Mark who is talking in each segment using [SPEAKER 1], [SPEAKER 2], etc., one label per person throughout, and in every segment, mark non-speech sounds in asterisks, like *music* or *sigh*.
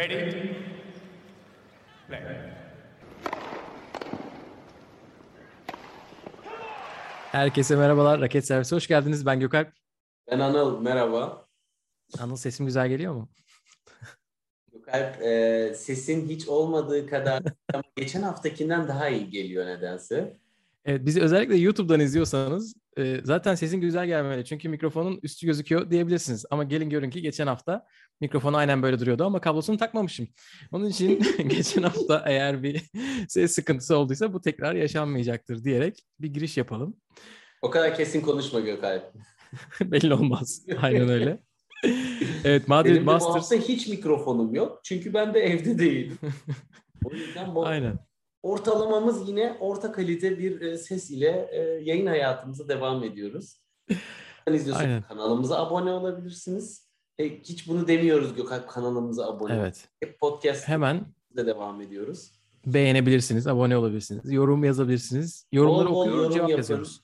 [SPEAKER 1] Ready? Play.
[SPEAKER 2] Herkese merhabalar. Raket Servisi hoş geldiniz. Ben Gökalp.
[SPEAKER 3] Ben Anıl, merhaba.
[SPEAKER 2] Anıl sesim güzel geliyor mu? *laughs*
[SPEAKER 3] Gökalp, e, sesin hiç olmadığı kadar *laughs* geçen haftakinden daha iyi geliyor nedense.
[SPEAKER 2] Evet, bizi özellikle YouTube'dan izliyorsanız e, zaten sesin güzel gelmeli. Çünkü mikrofonun üstü gözüküyor diyebilirsiniz. Ama gelin görün ki geçen hafta mikrofon aynen böyle duruyordu ama kablosunu takmamışım. Onun için *laughs* geçen hafta eğer bir ses sıkıntısı olduysa bu tekrar yaşanmayacaktır diyerek bir giriş yapalım.
[SPEAKER 3] O kadar kesin konuşma Gökalp. *laughs*
[SPEAKER 2] Belli olmaz. Aynen öyle. evet Madrid
[SPEAKER 3] Benim
[SPEAKER 2] Masters.
[SPEAKER 3] hiç mikrofonum yok. Çünkü ben de evde değilim. *laughs* o yüzden bu
[SPEAKER 2] Aynen.
[SPEAKER 3] Ortalamamız yine orta kalite bir e, ses ile e, yayın hayatımıza devam ediyoruz. İzliyorsunuz, kanalımıza abone olabilirsiniz. E, hiç bunu demiyoruz Gökalp kanalımıza abone.
[SPEAKER 2] Evet.
[SPEAKER 3] Hep podcast
[SPEAKER 2] Hemen
[SPEAKER 3] devam ediyoruz.
[SPEAKER 2] beğenebilirsiniz, abone olabilirsiniz, yorum yazabilirsiniz. Yorumları
[SPEAKER 3] Bol bol
[SPEAKER 2] okuyoruz,
[SPEAKER 3] yorum
[SPEAKER 2] cevap
[SPEAKER 3] yapın.
[SPEAKER 2] yazıyoruz.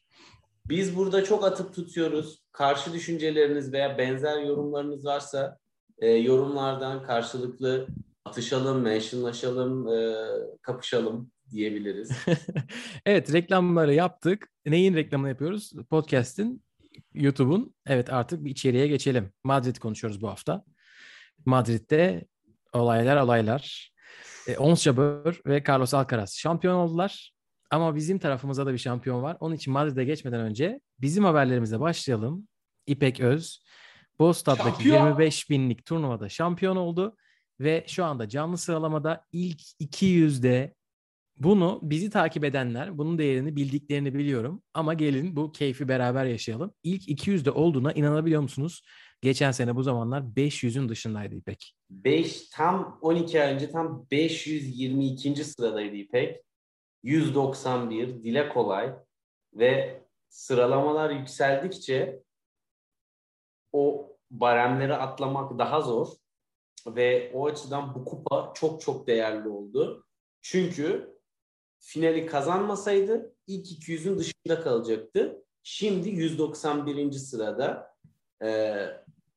[SPEAKER 3] Biz burada çok atıp tutuyoruz. Karşı düşünceleriniz veya benzer yorumlarınız varsa e, yorumlardan karşılıklı atışalım, mentionlaşalım, e, kapışalım diyebiliriz. *laughs*
[SPEAKER 2] evet reklamları yaptık. Neyin reklamını yapıyoruz? Podcast'in, YouTube'un. Evet artık bir içeriye geçelim. Madrid konuşuyoruz bu hafta. Madrid'de olaylar olaylar. E, Ons Jabeur ve Carlos Alcaraz şampiyon oldular. Ama bizim tarafımızda da bir şampiyon var. Onun için Madrid'e geçmeden önce bizim haberlerimize başlayalım. İpek Öz, Bostad'daki
[SPEAKER 3] Şampiyon!
[SPEAKER 2] 25 binlik turnuvada şampiyon oldu. Ve şu anda canlı sıralamada ilk 200'de bunu bizi takip edenler bunun değerini bildiklerini biliyorum. Ama gelin bu keyfi beraber yaşayalım. İlk 200'de olduğuna inanabiliyor musunuz? Geçen sene bu zamanlar 500'ün dışındaydı İpek.
[SPEAKER 3] 5 tam 12 ay önce tam 522. sıradaydı İpek. 191 dile kolay ve sıralamalar yükseldikçe o baremleri atlamak daha zor ve o açıdan bu kupa çok çok değerli oldu. Çünkü finali kazanmasaydı ilk 200'ün dışında kalacaktı. Şimdi 191. sırada. Ee,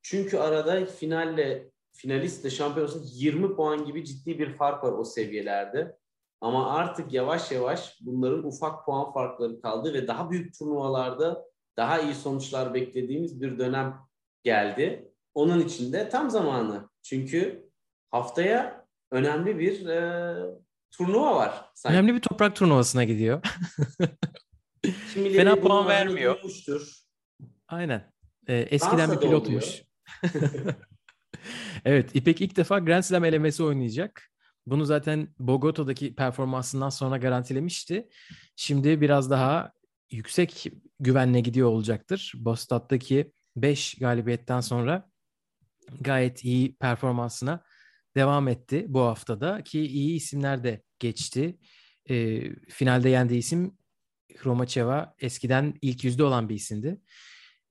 [SPEAKER 3] çünkü arada finalle finalistle şampiyon arasında 20 puan gibi ciddi bir fark var o seviyelerde. Ama artık yavaş yavaş bunların ufak puan farkları kaldı ve daha büyük turnuvalarda daha iyi sonuçlar beklediğimiz bir dönem geldi. Onun için de tam zamanı. Çünkü haftaya önemli bir e, turnuva var. Sanki.
[SPEAKER 2] Önemli bir toprak turnuvasına gidiyor. *laughs*
[SPEAKER 3] Kimileri
[SPEAKER 2] Fena puan vermiyor.
[SPEAKER 3] duymuştur.
[SPEAKER 2] Aynen. Ee, eskiden bir pilotmuş. *laughs* evet, İpek ilk defa Grand Slam elemesi oynayacak. Bunu zaten Bogota'daki performansından sonra garantilemişti. Şimdi biraz daha yüksek güvenle gidiyor olacaktır. Bostad'daki 5 galibiyetten sonra gayet iyi performansına devam etti bu haftada ki iyi isimler de geçti. Ee, finalde yendiği isim Hromacheva eskiden ilk yüzde olan bir isimdi.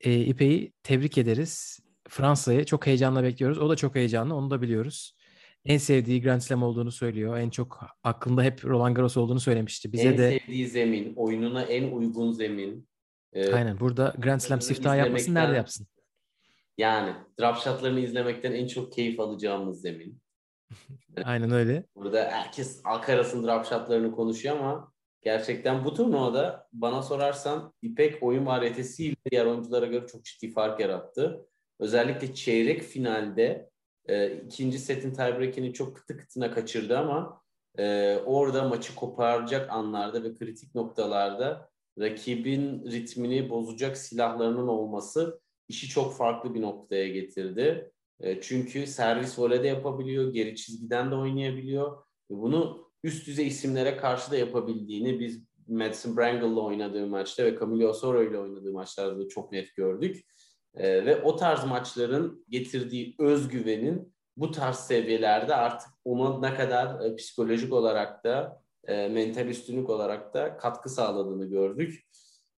[SPEAKER 2] Ee, İpek'i tebrik ederiz. Fransa'yı çok heyecanla bekliyoruz. O da çok heyecanlı, onu da biliyoruz. En sevdiği Grand Slam olduğunu söylüyor. En çok aklında hep Roland Garros olduğunu söylemişti. Bize
[SPEAKER 3] en
[SPEAKER 2] de
[SPEAKER 3] sevdiği zemin, oyununa en uygun zemin. Ee,
[SPEAKER 2] aynen burada Grand Slam siftahı yapmasın nerede yapsın?
[SPEAKER 3] Yani drop shotlarını izlemekten en çok keyif alacağımız zemin. *laughs*
[SPEAKER 2] Aynen öyle.
[SPEAKER 3] Burada herkes Alcaraz'ın drop shotlarını konuşuyor ama gerçekten bu turnuvada bana sorarsan İpek oyun variyetesiyle diğer oyunculara göre çok ciddi fark yarattı. Özellikle çeyrek finalde e, ikinci setin tiebreak'ini çok kıtı kıtına kaçırdı ama e, orada maçı koparacak anlarda ve kritik noktalarda rakibin ritmini bozacak silahlarının olması işi çok farklı bir noktaya getirdi. E, çünkü servis voleyde yapabiliyor, geri çizgiden de oynayabiliyor. Bunu üst düzey isimlere karşı da yapabildiğini biz Madison Brangle'la oynadığı maçta ve Camilo Osorio ile oynadığı maçlarda da çok net gördük. E, ve o tarz maçların getirdiği özgüvenin bu tarz seviyelerde artık ona ne kadar e, psikolojik olarak da mental üstünlük olarak da katkı sağladığını gördük.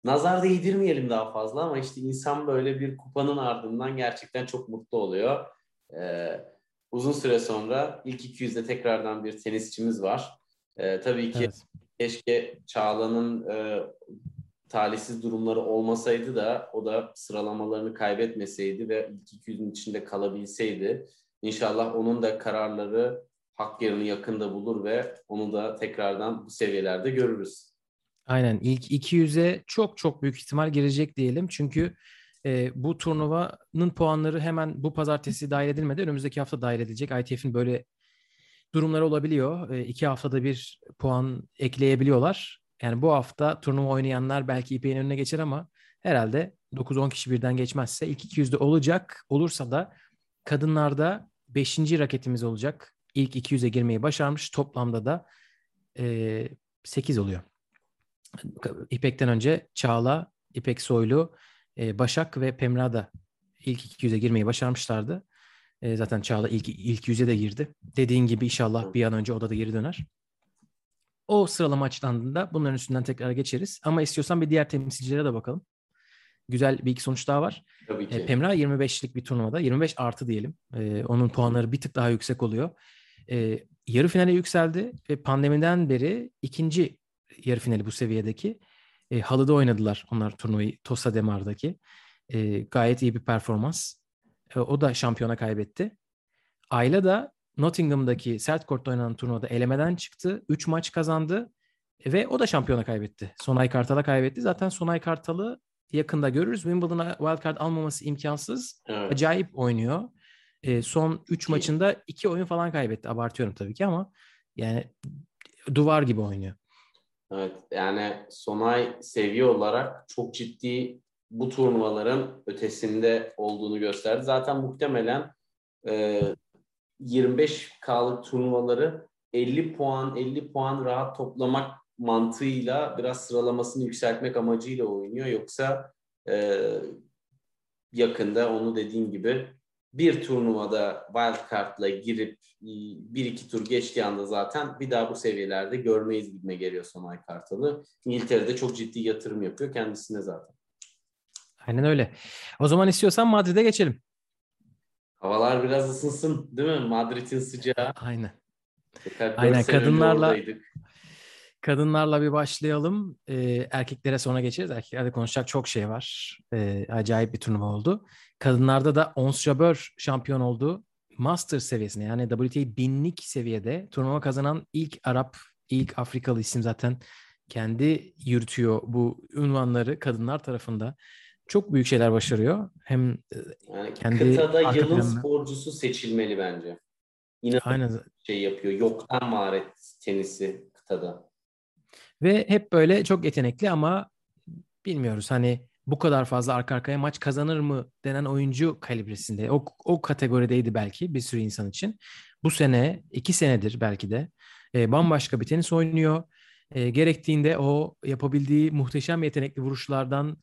[SPEAKER 3] Nazar değdirmeyelim daha fazla ama işte insan böyle bir kupanın ardından gerçekten çok mutlu oluyor. Ee, uzun süre sonra ilk 200'de tekrardan bir tenisçimiz var. Ee, tabii ki
[SPEAKER 2] Evet.
[SPEAKER 3] keşke Çağla'nın e, talihsiz durumları olmasaydı da o da sıralamalarını kaybetmeseydi ve ilk 200'ün içinde kalabilseydi. İnşallah onun da kararları hak yerini yakında bulur ve onu da tekrardan bu seviyelerde görürüz.
[SPEAKER 2] Aynen ilk 200'e çok çok büyük ihtimal girecek diyelim. Çünkü e, bu turnuvanın puanları hemen bu pazartesi dahil edilmedi. Önümüzdeki hafta dahil edilecek. ITF'in böyle durumları olabiliyor. E, iki haftada bir puan ekleyebiliyorlar. Yani bu hafta turnuva oynayanlar belki İpek'in önüne geçer ama herhalde 9-10 kişi birden geçmezse ilk 200'de olacak. Olursa da kadınlarda 5. raketimiz olacak. İlk 200'e girmeyi başarmış. Toplamda da e, 8 oluyor. İpek'ten önce Çağla, İpek Soylu, e, Başak ve Pemra da ilk 200'e girmeyi başarmışlardı. E, zaten Çağla ilk ilk yüze de girdi. Dediğin gibi inşallah bir an önce o da, da geri döner. O sıralama açıklandığında bunların üstünden tekrar geçeriz. Ama istiyorsan bir diğer temsilcilere de bakalım. Güzel bir iki sonuç daha var.
[SPEAKER 3] Tabii ki.
[SPEAKER 2] E, Pemra 25'lik bir turnuvada. 25 artı diyelim. E, onun puanları bir tık daha yüksek oluyor. E, yarı finale yükseldi ve pandemiden beri ikinci yarı finali bu seviyedeki. E, halıda oynadılar onlar turnuvayı Tosa Demar'daki. E, gayet iyi bir performans. E, o da şampiyona kaybetti. Ayla da Nottingham'daki sert kortta oynanan turnuvada elemeden çıktı. 3 maç kazandı ve o da şampiyona kaybetti. Sonay Kartal'a kaybetti. Zaten Sonay Kartal'ı yakında görürüz. Wimbledon'a wildcard almaması imkansız.
[SPEAKER 3] Evet.
[SPEAKER 2] Acayip oynuyor. E, son 3 maçında 2 oyun falan kaybetti. Abartıyorum tabii ki ama yani duvar gibi oynuyor.
[SPEAKER 3] Evet yani Sonay seviye olarak çok ciddi bu turnuvaların ötesinde olduğunu gösterdi. Zaten muhtemelen e, 25K'lık turnuvaları 50 puan 50 puan rahat toplamak mantığıyla biraz sıralamasını yükseltmek amacıyla oynuyor. Yoksa e, yakında onu dediğim gibi bir turnuvada wildcard'la girip bir iki tur geçtiği anda zaten bir daha bu seviyelerde görmeyiz gibime geliyor Sonay Kartal'ı. İngiltere'de çok ciddi yatırım yapıyor kendisine zaten.
[SPEAKER 2] Aynen öyle. O zaman istiyorsan Madrid'e geçelim.
[SPEAKER 3] Havalar biraz ısınsın değil mi? Madrid'in sıcağı.
[SPEAKER 2] Aynen. Aynen kadınlarla
[SPEAKER 3] oradaydık.
[SPEAKER 2] kadınlarla bir başlayalım. Ee, erkeklere sonra geçeriz. Erkeklerde konuşacak çok şey var. Ee, acayip bir turnuva oldu. Kadınlarda da Ons Jabeur şampiyon oldu. Master seviyesine yani WTA binlik seviyede turnuva kazanan ilk Arap, ilk Afrikalı isim zaten kendi yürütüyor bu unvanları kadınlar tarafında. Çok büyük şeyler başarıyor. Hem
[SPEAKER 3] Yani
[SPEAKER 2] kendi
[SPEAKER 3] kıtada yılın
[SPEAKER 2] planına-
[SPEAKER 3] sporcusu seçilmeli bence. İnanılmaz
[SPEAKER 2] aynen
[SPEAKER 3] şey yapıyor. Yoktan var et tenisi kıtada.
[SPEAKER 2] Ve hep böyle çok yetenekli ama bilmiyoruz hani bu kadar fazla arka arkaya maç kazanır mı denen oyuncu kalibresinde. O, o kategorideydi belki bir sürü insan için. Bu sene, iki senedir belki de e, bambaşka bir tenis oynuyor. E, gerektiğinde o yapabildiği muhteşem yetenekli vuruşlardan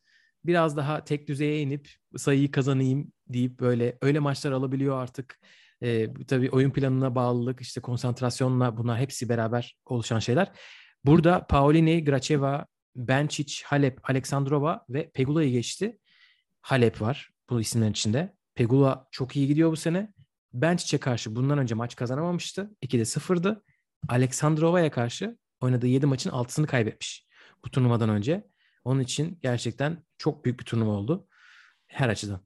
[SPEAKER 2] biraz daha tek düzeye inip sayıyı kazanayım deyip böyle öyle maçlar alabiliyor artık. E, tabii oyun planına bağlılık, işte konsantrasyonla bunlar hepsi beraber oluşan şeyler. Burada Paolini, Gracheva, Benčić, Halep, Aleksandrova ve Pegula'yı geçti. Halep var bu isimlerin içinde. Pegula çok iyi gidiyor bu sene. Benčić'e karşı bundan önce maç kazanamamıştı. 2'de 0'dı. Aleksandrova'ya karşı oynadığı 7 maçın 6'sını kaybetmiş bu turnuvadan önce. Onun için gerçekten çok büyük bir turnuva oldu. Her açıdan.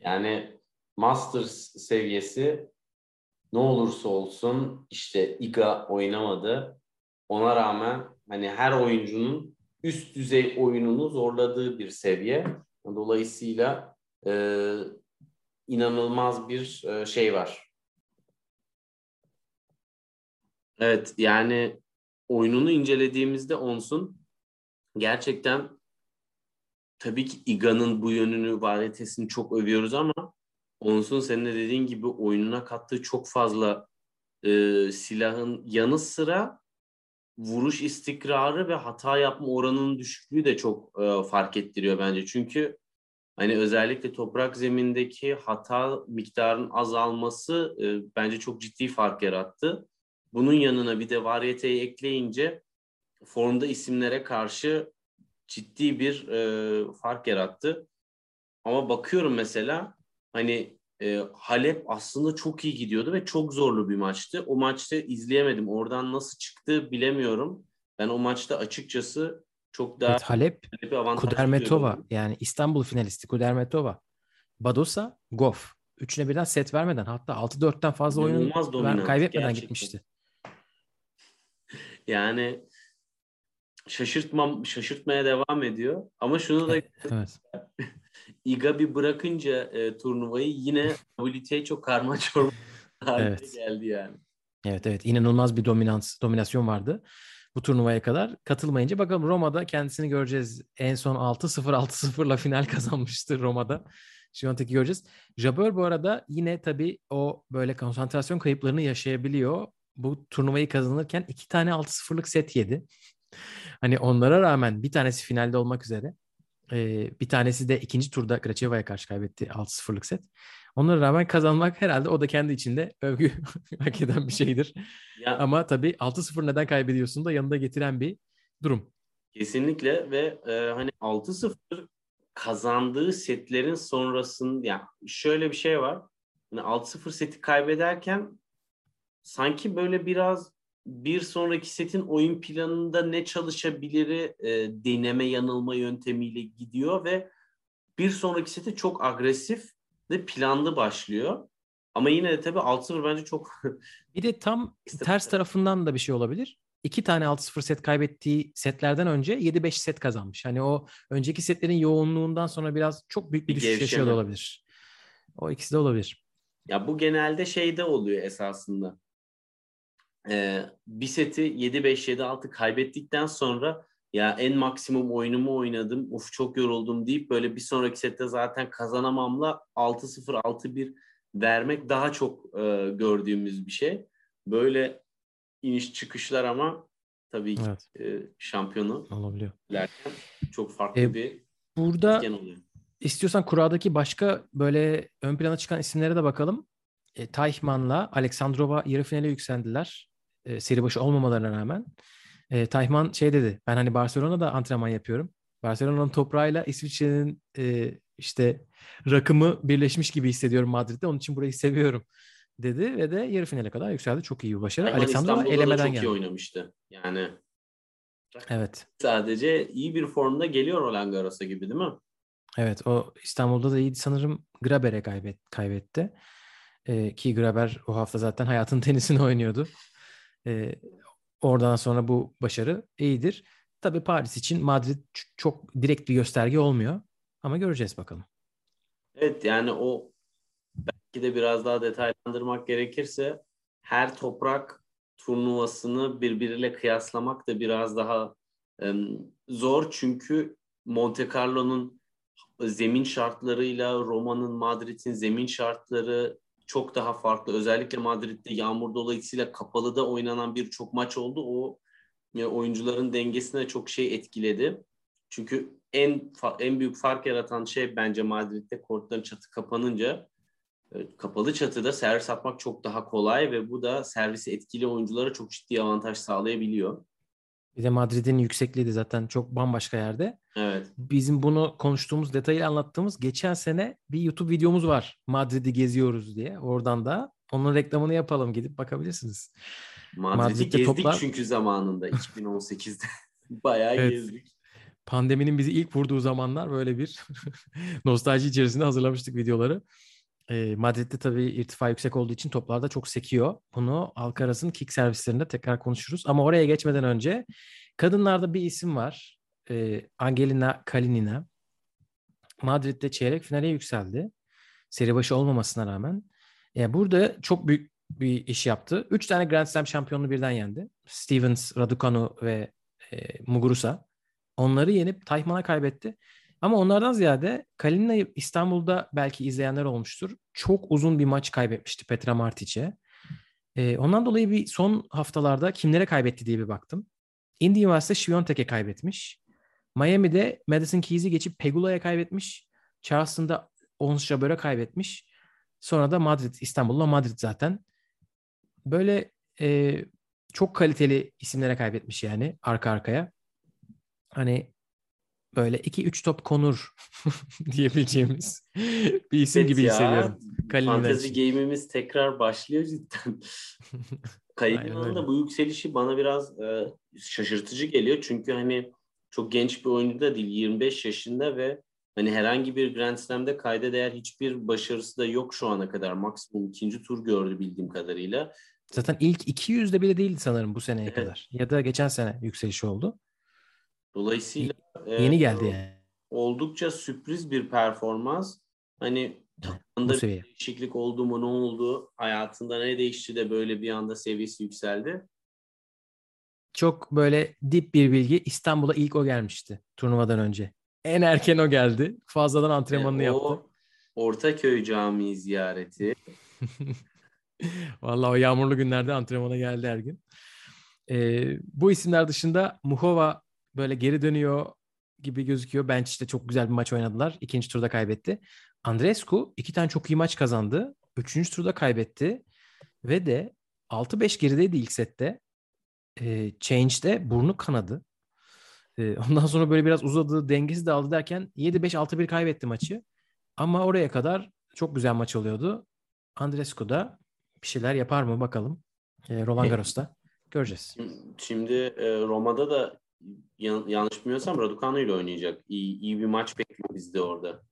[SPEAKER 3] Yani Masters seviyesi ne olursa olsun işte Iga oynamadı. Ona rağmen hani her oyuncunun üst düzey oyununu zorladığı bir seviye. Dolayısıyla e, inanılmaz bir e, şey var. Evet yani oyununu incelediğimizde Ons'un gerçekten tabii ki Iga'nın bu yönünü, varitesini çok övüyoruz ama Ons'un senin de dediğin gibi oyununa kattığı çok fazla e, silahın yanı sıra vuruş istikrarı ve hata yapma oranının düşüklüğü de çok e, fark ettiriyor bence. Çünkü hani özellikle toprak zemindeki hata miktarının azalması e, bence çok ciddi fark yarattı. Bunun yanına bir de varyeteyi ekleyince formda isimlere karşı ciddi bir e, fark yarattı. Ama bakıyorum mesela hani e, Halep aslında çok iyi gidiyordu ve çok zorlu bir maçtı. O maçta izleyemedim. Oradan nasıl çıktı bilemiyorum. Ben o maçta açıkçası çok daha
[SPEAKER 2] Evet, Halep, Kudermetova yani İstanbul finalisti Kudermetova. Badosa, Goff. üçüne birden set vermeden hatta 6-4'ten fazla oyunu kaybetmeden
[SPEAKER 3] gerçekten.
[SPEAKER 2] gitmişti. *laughs*
[SPEAKER 3] Yani şaşırtmam şaşırtmaya devam ediyor. Ama şunu da
[SPEAKER 2] Evet. *laughs*
[SPEAKER 3] Iga bir bırakınca e, turnuvayı yine WTA çok karma *laughs* çorba haline
[SPEAKER 2] Evet.
[SPEAKER 3] geldi yani.
[SPEAKER 2] Evet evet inanılmaz bir dominans dominasyon vardı bu turnuvaya kadar. Katılmayınca bakalım Roma'da kendisini göreceğiz. En son 6-0 6-0'la final *laughs* kazanmıştı Roma'da. Şiviyontek'i göreceğiz. Jabeur bu arada yine tabii o böyle konsantrasyon kayıplarını yaşayabiliyor. Bu turnuvayı kazanırken iki tane 6-0'lık set yedi. Hani onlara rağmen bir tanesi finalde olmak üzere. E, bir tanesi de ikinci turda Gracheva'ya karşı kaybetti 6-0'lık set. Onlara rağmen kazanmak herhalde o da kendi içinde *laughs* övgü hak eden bir şeydir.
[SPEAKER 3] Ya
[SPEAKER 2] Ama tabii 6-0 neden kaybediyorsun da yanında getiren bir durum.
[SPEAKER 3] kesinlikle ve e, hani 6-0 kazandığı setlerin sonrasında yani şöyle bir şey var. Hani 6-0 seti kaybederken sanki böyle biraz bir sonraki setin oyun planında ne çalışabiliri e, deneme yanılma yöntemiyle gidiyor ve bir sonraki sete çok agresif ve planlı başlıyor. Ama yine de tabii 6-0 bence çok
[SPEAKER 2] Bir de tam *laughs* ters tarafından da bir şey olabilir. İki tane 6-0 set kaybettiği setlerden önce 7-5 set kazanmış. Hani o önceki setlerin yoğunluğundan sonra biraz çok büyük bir
[SPEAKER 3] Bir
[SPEAKER 2] düşüş yaşıyor olabilir. O ikisi de olabilir.
[SPEAKER 3] Ya bu genelde şeyde oluyor esasında. Ee, bir seti 7-5, 7-6 kaybettikten sonra ya en maksimum oyunumu oynadım, uf çok yoruldum deyip böyle bir sonraki sette zaten kazanamamla 6-0, 6-1 vermek daha çok e, gördüğümüz bir şey. Böyle iniş çıkışlar ama tabii ki
[SPEAKER 2] Evet
[SPEAKER 3] e, şampiyonu
[SPEAKER 2] olabiliyor.
[SPEAKER 3] ilerken çok farklı
[SPEAKER 2] E,
[SPEAKER 3] bir
[SPEAKER 2] Burada
[SPEAKER 3] oluyor.
[SPEAKER 2] İstiyorsan kuradaki başka böyle ön plana çıkan isimlere de bakalım. E, Teichmann'la Aleksandrova yarı finale yükseldiler. E, seri başı olmamalarına rağmen. E, Teichmann şey dedi. Ben hani Barcelona'da antrenman yapıyorum. Barcelona'nın toprağıyla İsviçre'nin e, işte rakımı birleşmiş gibi hissediyorum Madrid'de. Onun için burayı seviyorum dedi ve de yarı finale kadar yükseldi. Çok iyi bir başarı.
[SPEAKER 3] İstanbul'da da
[SPEAKER 2] elemeden
[SPEAKER 3] çok iyi
[SPEAKER 2] geldi.
[SPEAKER 3] oynamıştı. Yani
[SPEAKER 2] Evet.
[SPEAKER 3] sadece iyi bir formda geliyor Roland Garros'a gibi değil mi?
[SPEAKER 2] Evet o İstanbul'da da iyiydi sanırım Graber'e kaybet, kaybetti. Ee, ki Graber o hafta zaten hayatın *laughs* tenisini oynuyordu. Ee, oradan sonra bu başarı iyidir. Tabii Paris için Madrid çok direkt bir gösterge olmuyor. Ama göreceğiz bakalım.
[SPEAKER 3] Evet yani o belki de biraz daha detaylandırmak gerekirse her toprak turnuvasını birbiriyle kıyaslamak da biraz daha em, zor çünkü Monte Carlo'nun zemin şartlarıyla Roma'nın Madrid'in zemin şartları çok daha farklı. Özellikle Madrid'de yağmur dolayısıyla kapalıda oynanan birçok maç oldu. O e, oyuncuların dengesine çok şey etkiledi. Çünkü en en büyük fark yaratan şey bence Madrid'de kortların çatı kapanınca e, kapalı çatıda servis atmak çok daha kolay ve bu da servisi etkili oyunculara çok ciddi avantaj sağlayabiliyor.
[SPEAKER 2] Bir de Madrid'in yüksekliği de zaten çok bambaşka yerde.
[SPEAKER 3] Evet.
[SPEAKER 2] Bizim bunu konuştuğumuz, detaylı anlattığımız geçen sene bir YouTube videomuz var. Madrid'i geziyoruz diye. Oradan da onun reklamını yapalım. Gidip bakabilirsiniz.
[SPEAKER 3] Madrid'i
[SPEAKER 2] Madrid'de
[SPEAKER 3] gezdik
[SPEAKER 2] toplar-
[SPEAKER 3] çünkü zamanında 2018'de. *laughs* Bayağı
[SPEAKER 2] Evet.
[SPEAKER 3] gezdik.
[SPEAKER 2] pandeminin bizi ilk vurduğu zamanlar böyle bir *laughs* nostalji içerisinde hazırlamıştık videoları. Ee, Madrid'de tabii irtifa yüksek olduğu için toplarda çok sekiyor. Bunu Alcaraz'ın kick servislerinde tekrar konuşuruz. Ama oraya geçmeden önce kadınlarda bir isim var. Ee, Angelina Kalinina. Madrid'de çeyrek finale yükseldi. Seri başı olmamasına rağmen. Yani burada çok büyük bir iş yaptı. Üç tane Grand Slam şampiyonluğu birden yendi. Stevens, Raducanu ve e, Muguruza. Onları yenip Tayman'a kaybetti. Ama onlardan ziyade Kalina'yı İstanbul'da belki izleyenler olmuştur. Çok uzun bir maç kaybetmişti Petra Martic'e. Ee, ondan dolayı bir son haftalarda kimlere kaybetti diye bir baktım. Indy Üniversite Şviyontek'e kaybetmiş. Miami'de Madison Keys'i geçip Pegula'ya kaybetmiş. Charleston'da Ons Jabeur'e kaybetmiş. Sonra da Madrid, İstanbul'la Madrid zaten. Böyle e, çok kaliteli isimlere kaybetmiş yani arka arkaya. Hani böyle 2-3 top konur *laughs* diyebileceğimiz *laughs* bir isim
[SPEAKER 3] Evet
[SPEAKER 2] gibi
[SPEAKER 3] ya,
[SPEAKER 2] hissediyorum.
[SPEAKER 3] Fantezi game'imiz tekrar başlıyor cidden. *laughs* Kalina'nın da bu yükselişi bana biraz e, şaşırtıcı geliyor. Çünkü hani çok genç bir oyuncu da değil. 25 yaşında ve Hani herhangi bir Grand Slam'de kayda değer hiçbir başarısı da yok şu ana kadar. Maksimum ikinci tur gördü bildiğim kadarıyla.
[SPEAKER 2] Zaten ilk 200'de bile değildi sanırım bu seneye
[SPEAKER 3] Evet.
[SPEAKER 2] kadar. Ya da geçen sene yükselişi oldu.
[SPEAKER 3] Dolayısıyla e,
[SPEAKER 2] Yeni geldi yani
[SPEAKER 3] oldukça sürpriz bir performans. Hani anda bir değişiklik oldu mu ne oldu? Hayatında ne değişti de böyle bir anda seviyesi yükseldi?
[SPEAKER 2] Çok böyle dip bir bilgi. İstanbul'a ilk o gelmişti turnuvadan önce. En erken o geldi. Fazladan antrenmanını
[SPEAKER 3] E,
[SPEAKER 2] yaptı.
[SPEAKER 3] o Ortaköy Camii ziyareti. *laughs*
[SPEAKER 2] Vallahi o yağmurlu günlerde antrenmana geldi her gün. Ee, bu isimler dışında Muhova böyle geri dönüyor gibi gözüküyor. Bench'te çok güzel bir maç oynadılar. İkinci turda kaybetti. Andreescu iki tane çok iyi maç kazandı. Üçüncü turda kaybetti. Ve de 6-5 gerideydi ilk sette. Ee, Change'de burnu kanadı. Ee, *laughs* ondan sonra böyle biraz uzadı, dengesi dağıldı derken 7-5-6-1 kaybetti maçı. Ama oraya kadar çok güzel maç oluyordu. Andreescu da bir şeyler yapar mı bakalım. Ee, Roland Garros'ta göreceğiz.
[SPEAKER 3] Şimdi e, Roma'da da yan- yanlış bilmiyorsam Raducanu ile oynayacak. İyi, iyi bir maç bekliyor bizde orada.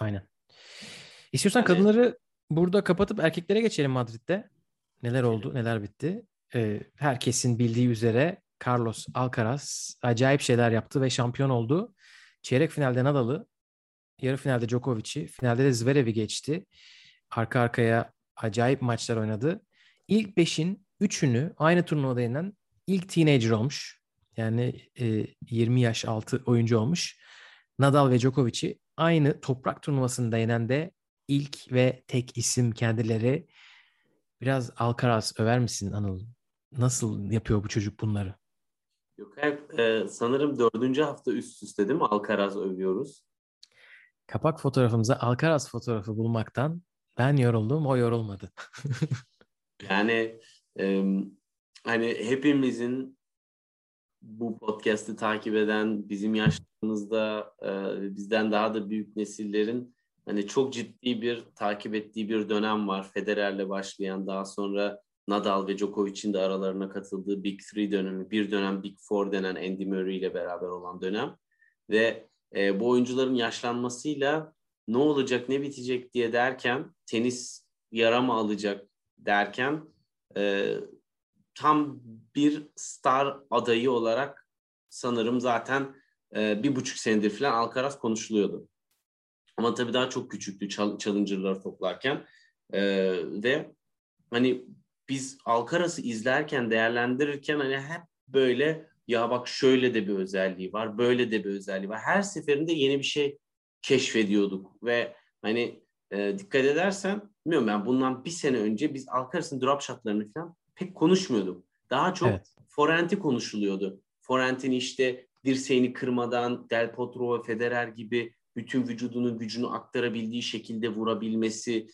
[SPEAKER 2] Aynen. İstiyorsan
[SPEAKER 3] Yani-
[SPEAKER 2] kadınları burada kapatıp erkeklere geçelim Madrid'de. Neler oldu, neler bitti. Ee, herkesin bildiği üzere Carlos Alcaraz acayip şeyler yaptı ve şampiyon oldu. Çeyrek finalde Nadal'ı, yarı finalde Djokovic'i, finalde de Zverev'i geçti. Arka arkaya acayip maçlar oynadı. İlk beşin üçünü aynı turnuvada yenen ilk teenager olmuş. Yani e, 20 yaş altı oyuncu olmuş. Nadal ve Djokovic'i aynı toprak turnuvasında yenen de ilk ve tek isim kendileri. Biraz Alcaraz över misin Anıl? Nasıl yapıyor bu çocuk bunları?
[SPEAKER 3] Yok, hep, e, sanırım dördüncü hafta üst üste değil mi Alcaraz övüyoruz.
[SPEAKER 2] Kapak fotoğrafımıza Alcaraz fotoğrafı bulmaktan ben yoruldum, o yorulmadı. *laughs*
[SPEAKER 3] Yani e, hani hepimizin bu podcast'i takip eden bizim yaşlarımızda e, bizden daha da büyük nesillerin hani çok ciddi bir takip ettiği bir dönem var. Federer'le başlayan daha sonra Nadal ve Djokovic'in de aralarına katıldığı Big Three dönemi, bir dönem Big Four denen Andy Murray ile beraber olan dönem ve e, bu oyuncuların yaşlanmasıyla ne olacak ne bitecek diye derken tenis yara mı alacak derken e, tam bir star adayı olarak sanırım zaten e, bir buçuk senedir falan Alcaraz konuşuluyordu. Ama tabii daha çok küçüktü challenger'ları toplarken E, ve hani biz Alcaraz'ı izlerken değerlendirirken hani hep böyle ya bak şöyle de bir özelliği var, böyle de bir özelliği var. Her seferinde yeni bir şey keşfediyorduk ve hani e, dikkat edersen bilmiyorum ben bundan bir sene önce biz Alcaraz'ın drop shotlarını falan pek konuşmuyorduk. Daha çok
[SPEAKER 2] Evet.
[SPEAKER 3] forenti konuşuluyordu. Forent'in işte dirseğini kırmadan Del Potro ve Federer gibi bütün vücudunun gücünü aktarabildiği şekilde vurabilmesi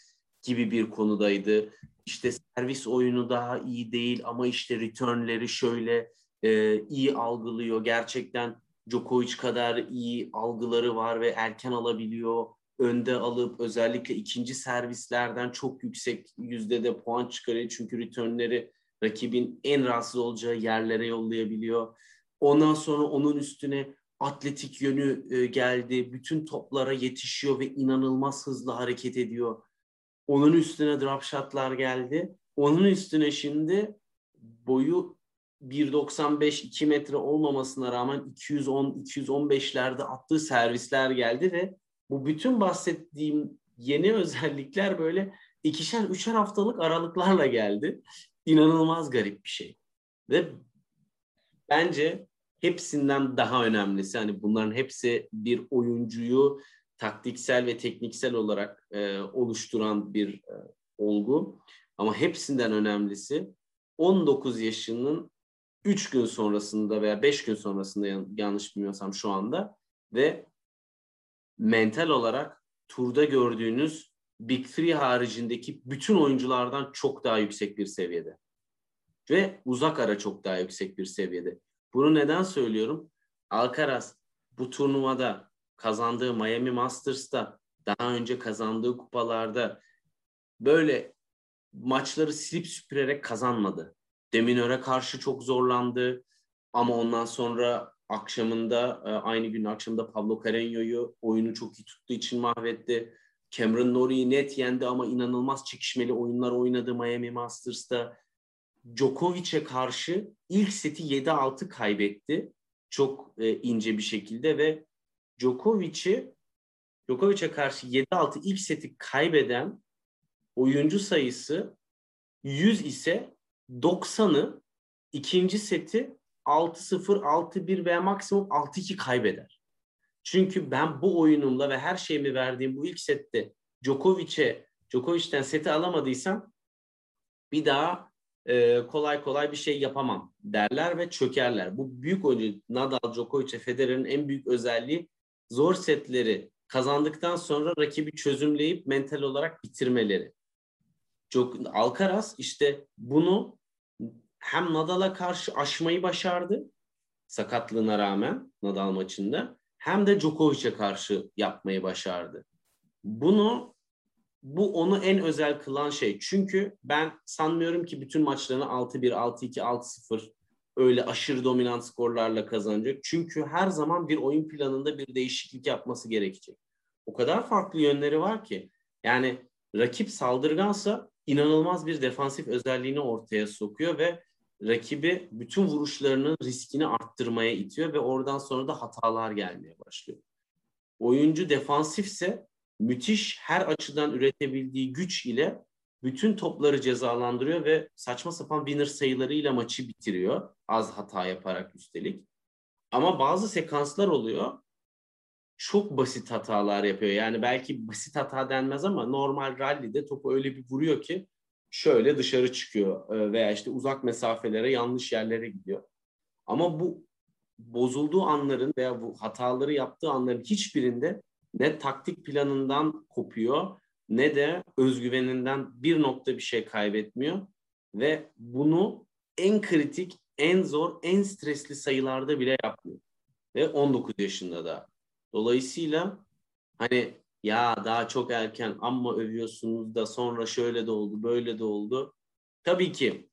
[SPEAKER 3] gibi bir konudaydı. İşte servis oyunu daha iyi değil ama işte returnleri şöyle e, iyi algılıyor. Gerçekten Djokovic kadar iyi algıları var ve erken alabiliyor. Önde alıp özellikle ikinci servislerden çok yüksek yüzdede puan çıkarıyor. Çünkü returnleri rakibin en rahatsız olacağı yerlere yollayabiliyor. Ondan sonra onun üstüne atletik yönü e, geldi. Bütün toplara yetişiyor ve inanılmaz hızlı hareket ediyor. Onun üstüne drop shotlar geldi. Onun üstüne şimdi boyu 1.95-2 metre olmamasına rağmen 210-215'lerde attığı servisler geldi ve bu bütün bahsettiğim yeni özellikler böyle ikişer üçer haftalık aralıklarla geldi. İnanılmaz garip bir şey. Ve bence hepsinden daha önemlisi hani bunların hepsi bir oyuncuyu taktiksel ve tekniksel olarak e, oluşturan bir e, olgu. Ama hepsinden önemlisi 19 yaşının 3 gün sonrasında veya 5 gün sonrasında yan- yanlış bilmiyorsam şu anda ve mental olarak turda gördüğünüz Big Three haricindeki bütün oyunculardan çok daha yüksek bir seviyede. Ve uzak ara çok daha yüksek bir seviyede. Bunu neden söylüyorum? Alcaraz bu turnuvada kazandığı Miami Masters'ta daha önce kazandığı kupalarda böyle maçları silip süpürerek kazanmadı. Deminör'e karşı çok zorlandı ama ondan sonra akşamında e, aynı gün akşamında Pablo Carreño'yu oyunu çok iyi tuttuğu için mahvetti. Cameron Norrie'yi net yendi ama inanılmaz çekişmeli oyunlar oynadı Miami Masters'ta. Djokovic'e karşı ilk seti 7-6 kaybetti. Çok e, ince bir şekilde ve Djokovic'i Djokovic'e karşı 7-6 ilk seti kaybeden oyuncu sayısı 100 ise 90'ı ikinci seti 6-0, 6-1 veya maksimum 6-2 kaybeder. Çünkü ben bu oyunumla ve her şeyimi verdiğim bu ilk sette Djokovic'e Djokovic'ten seti alamadıysam bir daha e, kolay kolay bir şey yapamam derler ve çökerler. Bu büyük oyuncu Nadal, Djokovic ve Federer'in en büyük özelliği zor setleri kazandıktan sonra rakibi çözümleyip mental olarak bitirmeleri. Çok Alcaraz işte bunu hem Nadal'a karşı aşmayı başardı sakatlığına rağmen Nadal maçında hem de Djokovic'e karşı yapmayı başardı. Bunu bu onu en özel kılan şey. Çünkü ben sanmıyorum ki bütün maçlarını 6-1, 6-2, 6-0 öyle aşırı dominant skorlarla kazanacak. Çünkü her zaman bir oyun planında bir değişiklik yapması gerekecek. O kadar farklı yönleri var ki. Yani rakip saldırgansa inanılmaz bir defansif özelliğini ortaya sokuyor ve rakibi bütün vuruşlarının riskini arttırmaya itiyor ve oradan sonra da hatalar gelmeye başlıyor. Oyuncu defansifse müthiş her açıdan üretebildiği güç ile bütün topları cezalandırıyor ve saçma sapan winner sayılarıyla maçı bitiriyor. Az hata yaparak üstelik. Ama bazı sekanslar oluyor. Çok basit hatalar yapıyor. Yani belki basit hata denmez ama normal rallide topu öyle bir vuruyor ki şöyle dışarı çıkıyor e, veya işte uzak mesafelere yanlış yerlere gidiyor. Ama bu bozulduğu anların veya bu hataları yaptığı anların hiçbirinde ne taktik planından kopuyor ne de özgüveninden bir nokta bir şey kaybetmiyor ve bunu en kritik, en zor, en stresli sayılarda bile yapmıyor. Ve 19 yaşında da. Dolayısıyla hani ya daha çok erken amma övüyorsunuz da sonra şöyle de oldu, böyle de oldu. Tabii ki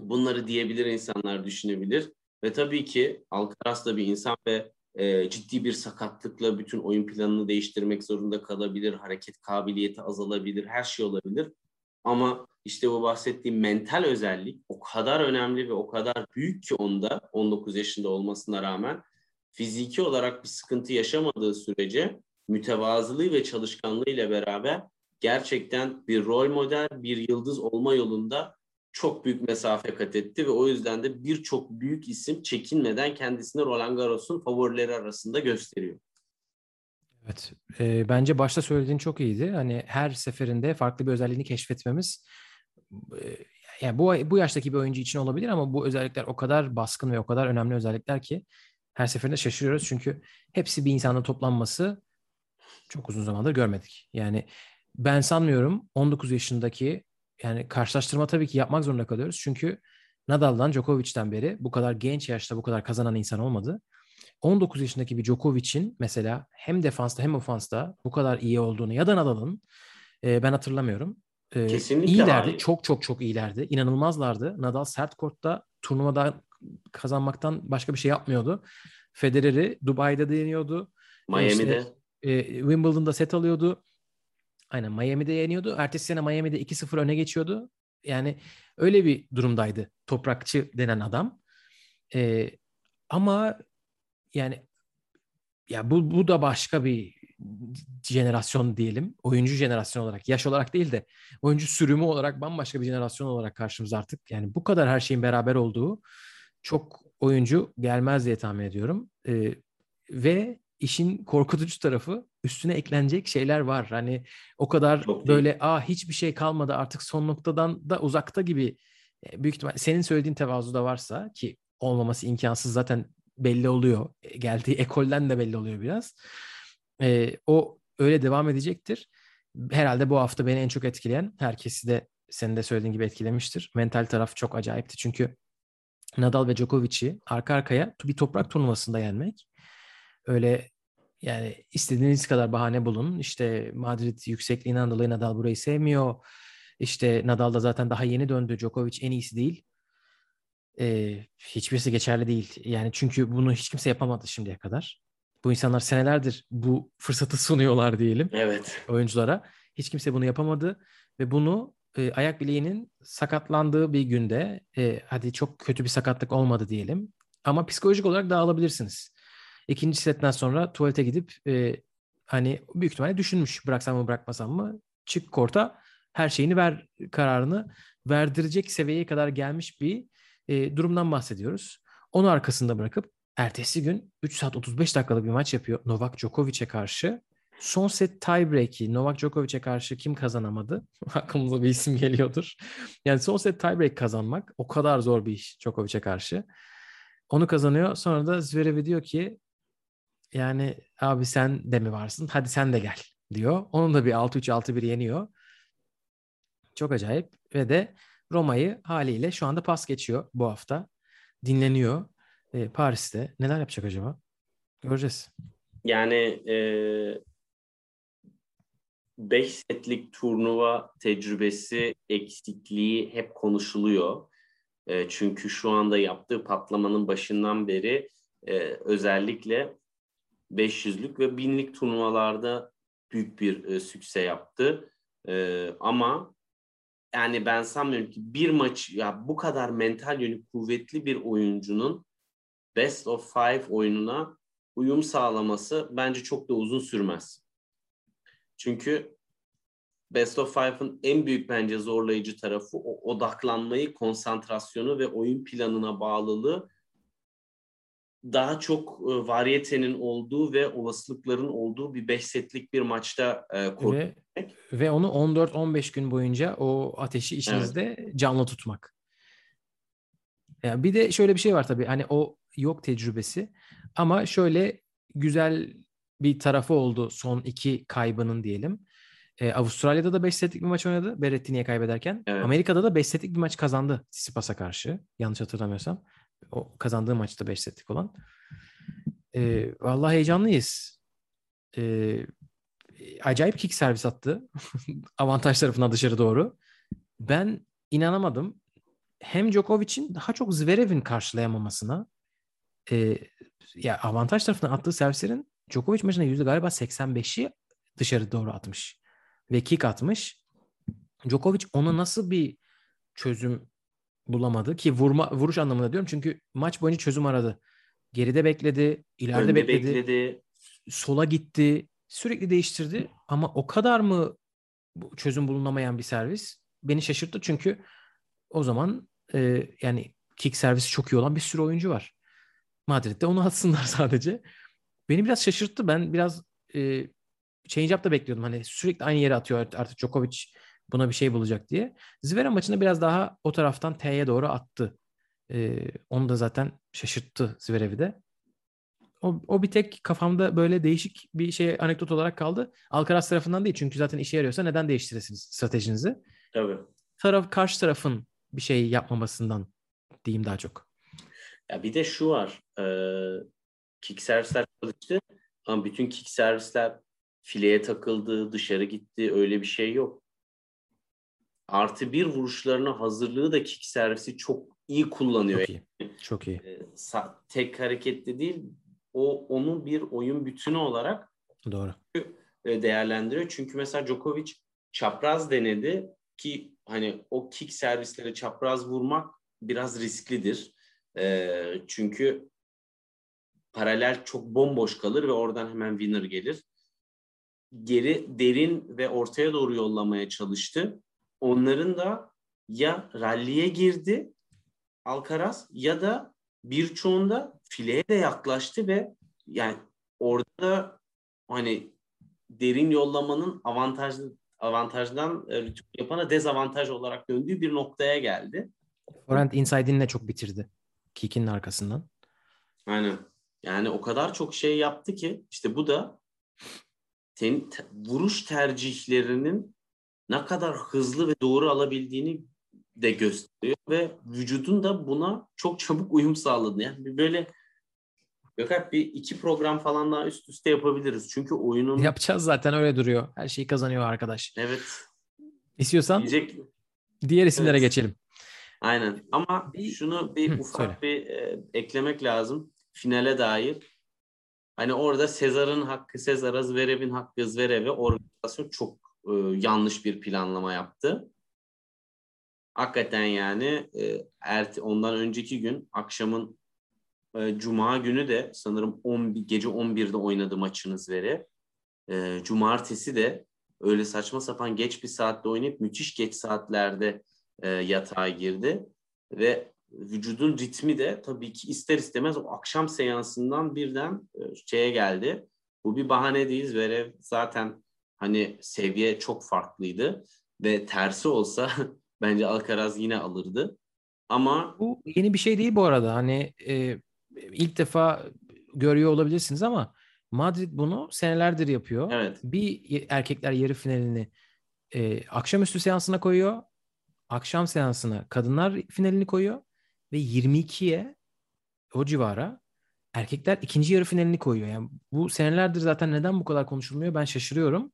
[SPEAKER 3] bunları diyebilir insanlar düşünebilir ve tabii ki Alcaraz da bir insan ve e, ciddi bir sakatlıkla bütün oyun planını değiştirmek zorunda kalabilir, hareket kabiliyeti azalabilir, her şey olabilir. Ama işte bu bahsettiğim mental özellik o kadar önemli ve o kadar büyük ki onda 19 yaşında olmasına rağmen fiziki olarak bir sıkıntı yaşamadığı sürece mütevazılığı ve çalışkanlığı ile beraber gerçekten bir rol model, bir yıldız olma yolunda çok büyük mesafe kat etti ve o yüzden de birçok büyük isim çekinmeden kendisini Roland Garros'un favorileri arasında gösteriyor.
[SPEAKER 2] Evet, e, bence başta söylediğin çok iyiydi. Hani her seferinde farklı bir özelliğini keşfetmemiz, e, yani bu bu yaştaki bir oyuncu için olabilir ama bu özellikler o kadar baskın ve o kadar önemli özellikler ki her seferinde şaşırıyoruz çünkü hepsi bir insanda toplanması çok uzun zamandır görmedik. Yani ben sanmıyorum 19 yaşındaki yani karşılaştırma tabii ki yapmak zorunda kalıyoruz. Çünkü Nadal'dan Djokovic'ten beri bu kadar genç yaşta bu kadar kazanan insan olmadı. 19 yaşındaki bir Djokovic'in mesela hem defansta hem ofansta bu kadar iyi olduğunu ya da Nadal'ın e, ben hatırlamıyorum. E, Kesinlikle iyilerdi. Hayır. Çok çok çok iyilerdi. İnanılmazlardı. Nadal sert kortta turnuvada kazanmaktan başka bir şey yapmıyordu. Federer'i Dubai'de deniyordu.
[SPEAKER 3] Miami'de.
[SPEAKER 2] İşte, e, Wimbledon'da set alıyordu. Aynen Miami'de yeniyordu. Ertesi sene Miami'de 2-0 öne geçiyordu. Yani öyle bir durumdaydı toprakçı denen adam. E, ama yani ya bu, bu da başka bir jenerasyon diyelim. Oyuncu jenerasyon olarak. Yaş olarak değil de oyuncu sürümü olarak bambaşka bir jenerasyon olarak karşımıza artık. Yani bu kadar her şeyin beraber olduğu çok oyuncu gelmez diye tahmin ediyorum. Ee, ve işin korkutucu tarafı üstüne eklenecek şeyler var. Hani o kadar Çok böyle değil. aa hiçbir şey kalmadı artık son noktadan da uzakta gibi e, büyük ihtimal senin söylediğin tevazu da varsa ki olmaması imkansız zaten belli oluyor. E, geldiği *laughs* ekolden de belli oluyor biraz. E, o öyle devam edecektir. Herhalde bu hafta beni en çok etkileyen herkesi de senin de söylediğin gibi etkilemiştir. Mental taraf çok acayipti çünkü Nadal ve Djokovic'i arka arkaya bir toprak turnuvasında yenmek öyle yani istediğiniz kadar bahane bulun. İşte Madrid yüksekliğinden dolayı Nadal burayı sevmiyor. İşte Nadal da zaten daha yeni döndü. Djokovic en iyisi değil. e, hiçbirisi geçerli değil. Yani çünkü bunu hiç kimse yapamadı şimdiye kadar. Bu insanlar senelerdir bu fırsatı sunuyorlar diyelim
[SPEAKER 3] Evet.
[SPEAKER 2] oyunculara. Hiç kimse bunu yapamadı ve bunu e, ayak bileğinin sakatlandığı bir günde e, hadi çok kötü bir sakatlık olmadı diyelim ama psikolojik olarak dağılabilirsiniz. İkinci setten sonra tuvalete gidip e, hani büyük ihtimalle düşünmüş bıraksam mı bırakmasam mı çık korta her şeyini ver kararını verdirecek seviyeye kadar gelmiş bir e, durumdan bahsediyoruz. Onu arkasında bırakıp ertesi gün 3 saat 35 dakikalık bir maç yapıyor Novak Djokovic'e karşı. Son set tiebreak'i Novak Djokovic'e karşı kim kazanamadı? *laughs* Aklımıza bir isim geliyordur. Yani son set tiebreak kazanmak o kadar zor bir iş Djokovic'e karşı. Onu kazanıyor. Sonra da Zverev'e diyor ki yani abi sen de mi varsın? Hadi sen de gel diyor. Onun da bir 6-3 6-1 yeniyor. Çok acayip ve de Roma'yı haliyle şu anda pas geçiyor bu hafta. Dinleniyor e, Paris'te. Neler yapacak acaba? Göreceğiz.
[SPEAKER 3] Yani 5 e, setlik turnuva tecrübesi eksikliği hep konuşuluyor. E, çünkü şu anda yaptığı patlamanın başından beri e, özellikle 500'lük ve 1000'lik turnuvalarda büyük bir e, sükse yaptı. E, ama yani ben sanmıyorum ki bir maç ya bu kadar mental yönü kuvvetli bir oyuncunun best of five oyununa uyum sağlaması bence çok da uzun sürmez. Çünkü Best of Five'ın en büyük bence zorlayıcı tarafı o odaklanmayı, konsantrasyonu ve oyun planına bağlılığı daha çok e, variyetenin olduğu ve olasılıkların olduğu bir 5 setlik bir maçta e,
[SPEAKER 2] ve, ve onu 14-15 gün boyunca o ateşi içinizde evet. canlı tutmak. Yani bir de şöyle bir şey var tabii hani o yok tecrübesi ama şöyle güzel bir tarafı oldu son iki kaybının diyelim. Ee, Avustralya'da da 5 setlik bir maç oynadı Berrettini'ye kaybederken. Evet. Amerika'da da 5 setlik bir maç kazandı Tsitsipas'a karşı. Yanlış hatırlamıyorsam. O kazandığı maçta 5 setlik olan. Ee, vallahi heyecanlıyız. Ee, acayip kick servis attı. *laughs* Avantaj tarafından dışarı doğru. Ben inanamadım. Hem Djokovic'in daha çok Zverev'in karşılayamamasına e, ya avantaj tarafından attığı servislerin Djokovic maçında yüzde galiba 85'i dışarı doğru atmış. Ve kick atmış. Djokovic ona nasıl bir çözüm bulamadı ki vurma vuruş anlamında diyorum çünkü maç boyunca çözüm aradı. Geride bekledi, ileride Önde bekledi, bekledi, sola gitti, sürekli değiştirdi ama o kadar mı çözüm bulunamayan bir servis beni şaşırttı çünkü o zaman e, yani kick servisi çok iyi olan bir sürü oyuncu var. Madrid'de onu *laughs* atsınlar sadece. Beni biraz şaşırttı. Ben biraz e, change up da bekliyordum. Hani sürekli aynı yere atıyor artık Djokovic buna bir şey bulacak diye. Zverev maçında biraz daha o taraftan T'ye doğru attı. E, onu da zaten şaşırttı Zverev'i de. O, o bir tek kafamda böyle değişik bir şey anekdot olarak kaldı. Alcaraz tarafından değil çünkü zaten işe yarıyorsa neden değiştiresiniz stratejinizi?
[SPEAKER 3] Tabii.
[SPEAKER 2] Taraf karşı tarafın bir şey yapmamasından diyeyim daha çok.
[SPEAKER 3] Ya bir de şu var. E, kick servisler çalıştı ama bütün kick servisler fileye takıldı, dışarı gitti. Öyle bir şey yok. Artı bir vuruşlarına hazırlığı da kick servisi çok iyi kullanıyor.
[SPEAKER 2] Çok iyi. Çok iyi.
[SPEAKER 3] E, tek hareketli değil. O onun bir oyun bütünü olarak
[SPEAKER 2] Doğru.
[SPEAKER 3] değerlendiriyor. Çünkü mesela Djokovic çapraz denedi ki hani o kick servisleri çapraz vurmak biraz risklidir. E, çünkü paralel çok bomboş kalır ve oradan hemen winner gelir. Geri derin ve ortaya doğru yollamaya çalıştı. Onların da ya ralliye girdi Alcaraz ya da birçoğunda fileye de yaklaştı ve yani orada hani derin yollamanın avantajlı avantajdan e, yapana dezavantaj olarak döndüğü bir noktaya geldi.
[SPEAKER 2] Forehand inside'ini çok bitirdi. Kick'in arkasından.
[SPEAKER 3] Aynen. Yani o kadar çok şey yaptı ki işte bu da ten, te, vuruş tercihlerinin ne kadar hızlı ve doğru alabildiğini de gösteriyor ve vücudun da buna çok çabuk uyum sağladı. Yani böyle Gökalp bir iki program falan daha üst üste yapabiliriz. Çünkü oyunun...
[SPEAKER 2] Yapacağız zaten öyle duruyor. Her şeyi kazanıyor arkadaş.
[SPEAKER 3] Evet.
[SPEAKER 2] İstiyorsan Diyecek... diğer isimlere evet. geçelim.
[SPEAKER 3] Aynen. Ama şunu bir
[SPEAKER 2] Hı,
[SPEAKER 3] ufak
[SPEAKER 2] söyle.
[SPEAKER 3] bir e, eklemek lazım. Finale dair. Hani orada Sezar'ın hakkı Sezar'a, Zverev'in hakkı Zverev'e organizasyon çok e, yanlış bir planlama yaptı. Hakikaten yani e, ondan önceki gün akşamın e, Cuma günü de sanırım 11, gece 11'de oynadı maçını Zverev. E, Cumartesi de öyle saçma sapan geç bir saatte oynayıp müthiş geç saatlerde yatağa girdi. Ve vücudun ritmi de tabii ki ister istemez o akşam seansından birden şeye geldi. Bu bir bahane değil. Zverev zaten hani seviye çok farklıydı ve tersi olsa *laughs* bence Alcaraz yine alırdı. Ama
[SPEAKER 2] Bu yeni bir şey değil bu arada. Hani e, ilk defa görüyor olabilirsiniz ama Madrid bunu senelerdir yapıyor.
[SPEAKER 3] evet
[SPEAKER 2] Bir erkekler yarı finalini e, akşamüstü seansına koyuyor. Akşam seansına kadınlar finalini koyuyor. Ve 22'ye o civara erkekler ikinci yarı finalini koyuyor. Yani bu senelerdir zaten neden bu kadar konuşulmuyor ben şaşırıyorum.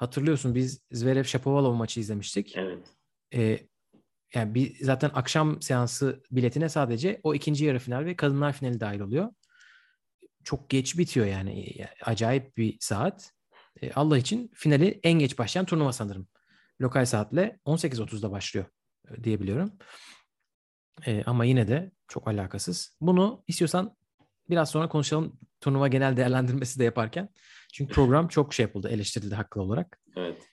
[SPEAKER 2] Hatırlıyorsun biz Zverev Shapovalov maçı izlemiştik.
[SPEAKER 3] evet
[SPEAKER 2] Ee, yani bir zaten akşam seansı biletine sadece o ikinci yarı final ve kadınlar finali dahil oluyor. Çok geç bitiyor yani. Acayip bir saat. Ee, Allah için finali en geç başlayan turnuva sanırım. Lokal saatle 18.30'da başlıyor e, diyebiliyorum. Ee, ama yine de çok alakasız. Bunu istiyorsan biraz sonra konuşalım turnuva genel değerlendirmesi de yaparken. Çünkü program çok şey yapıldı, eleştirildi haklı olarak.
[SPEAKER 3] evet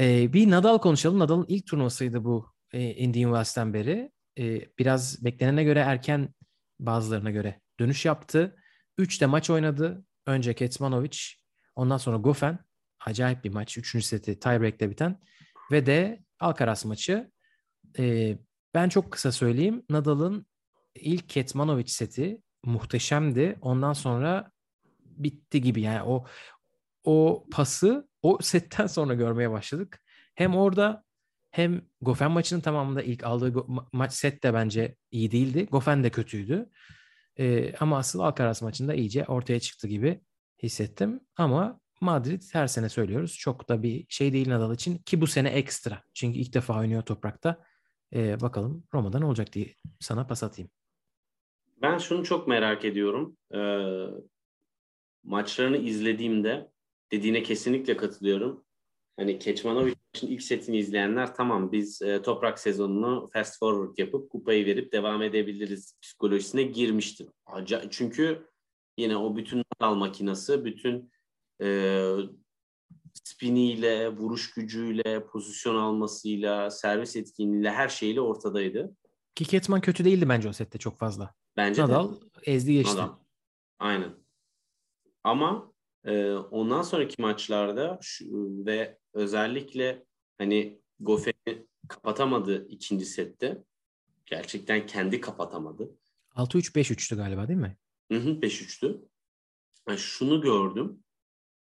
[SPEAKER 2] Ee, bir Nadal konuşalım. Nadal'ın ilk turnuvasıydı bu e, Indian Wells'ten beri. Ee, biraz beklenene göre erken bazılarına göre dönüş yaptı. Üç de maç oynadı. Önce Kecmanovic, ondan sonra Goffin. Acayip bir maç. Üçüncü seti tiebreak'le biten. Ve de Alcaraz maçı. Ee, ben çok kısa söyleyeyim. Nadal'ın ilk Kecmanovic seti muhteşemdi. Ondan sonra bitti gibi. Yani o o pası o setten sonra görmeye başladık. Hem orada hem Goffin maçının tamamında ilk aldığı maç set de bence iyi değildi. Goffin de kötüydü. Ee, ama asıl Alcaraz maçında iyice ortaya çıktı gibi hissettim. Ama Madrid her sene söylüyoruz. Çok da bir şey değil Nadal için ki bu sene ekstra. Çünkü ilk defa oynuyor toprakta. Ee, bakalım Roma'da ne olacak diye sana pas atayım.
[SPEAKER 3] Ben şunu çok merak ediyorum. Ee, maçlarını izlediğimde dediğine kesinlikle katılıyorum. Hani Keçmanovic'in ilk setini izleyenler tamam biz e, toprak sezonunu fast forward yapıp kupayı verip devam edebiliriz psikolojisine girmiştir. Aca- Çünkü yine o bütün Nadal makinası, bütün e, spiniyle, vuruş gücüyle, pozisyon almasıyla, servis etkinliğiyle her şeyle ortadaydı.
[SPEAKER 2] Ki Ketman kötü değildi bence o sette çok fazla.
[SPEAKER 3] Bence de.
[SPEAKER 2] Nadal ezdi geçti.
[SPEAKER 3] Nadal. Aynen. Ama e, ondan sonraki maçlarda şu, ve özellikle hani Goffen'i kapatamadı ikinci sette. Gerçekten kendi kapatamadı.
[SPEAKER 2] 6-3-5-3'tü galiba değil mi?
[SPEAKER 3] Hı hı, 5-3'tü. Yani şunu gördüm.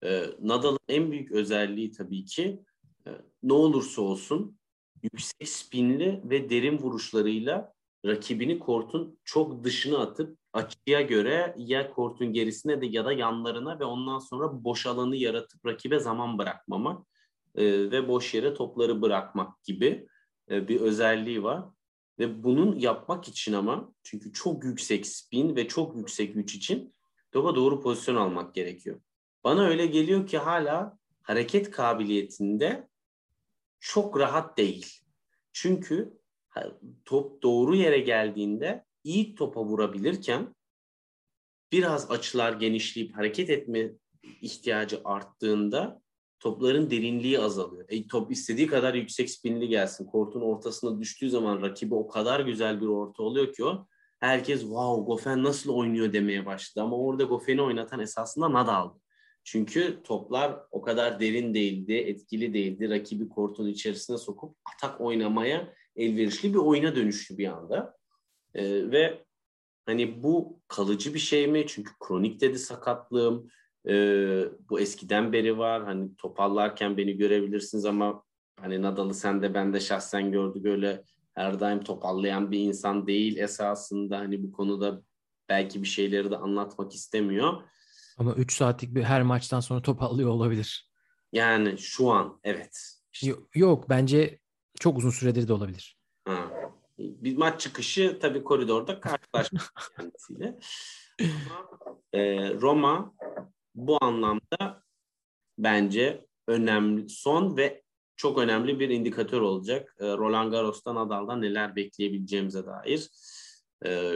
[SPEAKER 3] E, Nadal'ın en büyük özelliği tabii ki e, ne olursa olsun yüksek spinli ve derin vuruşlarıyla rakibini kortun çok dışına atıp açıya göre ya kortun gerisine de ya da yanlarına ve ondan sonra boş alanı yaratıp rakibe zaman bırakmamak e, ve boş yere topları bırakmak gibi e, bir özelliği var. Ve bunun yapmak için ama çünkü çok yüksek spin ve çok yüksek güç için topa doğru pozisyon almak gerekiyor. Bana öyle geliyor ki hala hareket kabiliyetinde çok rahat değil. Çünkü top doğru yere geldiğinde iyi topa vurabilirken biraz açılar genişleyip hareket etme ihtiyacı arttığında topların derinliği azalıyor. E, top istediği kadar yüksek spinli gelsin. Kortun ortasına düştüğü zaman rakibi o kadar güzel bir orta oluyor ki o. Herkes wow Goffin nasıl oynuyor demeye başladı. Ama orada Goffin'i oynatan esasında Nadal'dı. Çünkü toplar o kadar derin değildi, etkili değildi. Rakibi kortun içerisine sokup atak oynamaya elverişli bir oyuna dönüştü bir anda. Ee, ve hani bu kalıcı bir şey mi? Çünkü kronik dedi sakatlığım. Ee, bu eskiden beri var. Hani topallarken beni görebilirsiniz ama hani Nadal'ı sen de ben de şahsen gördük öyle her daim topallayan bir insan değil esasında. Hani bu konuda belki bir şeyleri de anlatmak istemiyor.
[SPEAKER 2] Ama 3 saatlik bir her maçtan sonra top alıyor olabilir.
[SPEAKER 3] Yani şu an evet. İşte,
[SPEAKER 2] Yo- Yok bence çok uzun süredir de olabilir.
[SPEAKER 3] ha. Bir maç çıkışı tabii koridorda karşılaşmış *laughs* kendisiyle. Ama e, Roma bu anlamda bence önemli son ve çok önemli bir indikatör olacak. E, Roland Garros'tan Nadal'dan neler bekleyebileceğimize dair. E,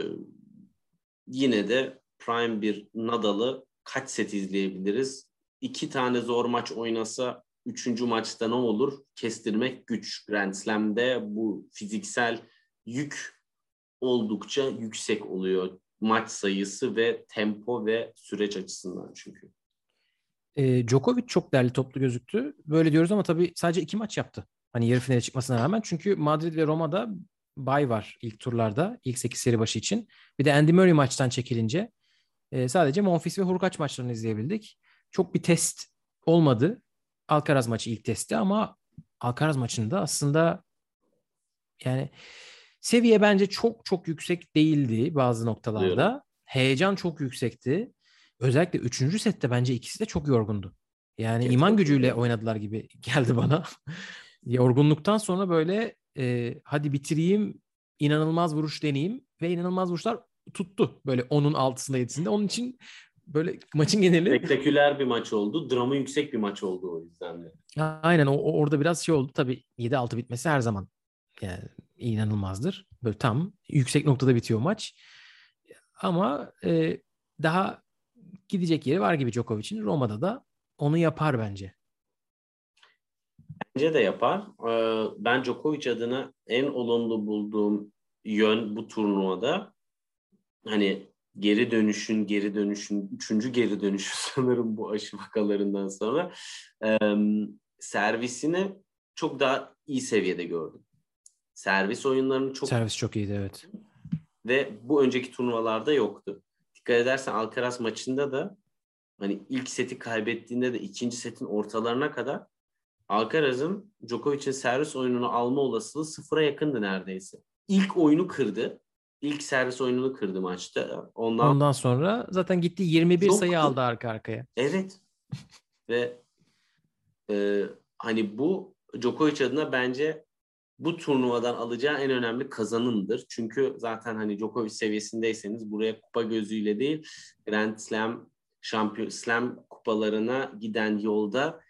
[SPEAKER 3] yine de prime bir Nadal'ı kaç set izleyebiliriz? İki tane zor maç oynasa üçüncü maçta ne olur? Kestirmek güç. Grand Slam'de bu fiziksel yük oldukça yüksek oluyor. Maç sayısı ve tempo ve süreç açısından çünkü.
[SPEAKER 2] E, Djokovic çok değerli toplu gözüktü. Böyle diyoruz ama tabii sadece iki maç yaptı. Hani yarı finale çıkmasına rağmen. Çünkü Madrid ve Roma'da bay var ilk turlarda. ilk 8 seri başı için. Bir de Andy Murray maçtan çekilince e, sadece Monfils ve Hurkaç maçlarını izleyebildik. Çok bir test olmadı. Alcaraz maçı ilk testi ama Alcaraz maçında aslında yani seviye bence çok çok yüksek değildi bazı noktalarda. Buyurun. Heyecan çok yüksekti. Özellikle üçüncü sette bence ikisi de çok yorgundu. Yani Kesinlikle. iman gücüyle oynadılar gibi *laughs* geldi bana. Yorgunluktan sonra böyle e, hadi bitireyim, inanılmaz vuruş deneyeyim ve inanılmaz vuruşlar tuttu. Böyle onun altısında yedisinde. Onun için böyle maçın geneli...
[SPEAKER 3] Spektaküler bir maç oldu. Dramı yüksek bir maç oldu o yüzden de.
[SPEAKER 2] Aynen o, orada biraz şey oldu. Tabii 7-6 bitmesi her zaman yani inanılmazdır. Böyle tam yüksek noktada bitiyor maç. Ama e, daha gidecek yeri var gibi Djokovic'in. Roma'da da onu yapar bence.
[SPEAKER 3] Bence de yapar. Ee, ben Djokovic adına en olumlu bulduğum yön bu turnuvada hani geri dönüşün, geri dönüşün, üçüncü geri dönüşü *laughs* sanırım bu aşı vakalarından sonra servisini çok daha iyi seviyede gördüm. Servis oyunlarını çok...
[SPEAKER 2] Servis çok iyiydi evet.
[SPEAKER 3] Ve bu önceki turnuvalarda yoktu. Dikkat edersen Alcaraz maçında da hani ilk seti kaybettiğinde de ikinci setin ortalarına kadar Alcaraz'ın Djokovic'in servis oyununu alma olasılığı sıfıra yakındı neredeyse. İlk oyunu kırdı. İlk servis oyununu kırdı maçta.
[SPEAKER 2] Ondan, Ondan sonra zaten gitti 21 Çok sayı aldı arka arkaya.
[SPEAKER 3] Evet. *laughs* Ve e, hani bu Djokovic adına bence bu turnuvadan alacağı en önemli kazanımdır. Çünkü zaten hani Djokovic seviyesindeyseniz buraya kupa gözüyle değil Grand Slam şampiyon Slam kupalarına giden yolda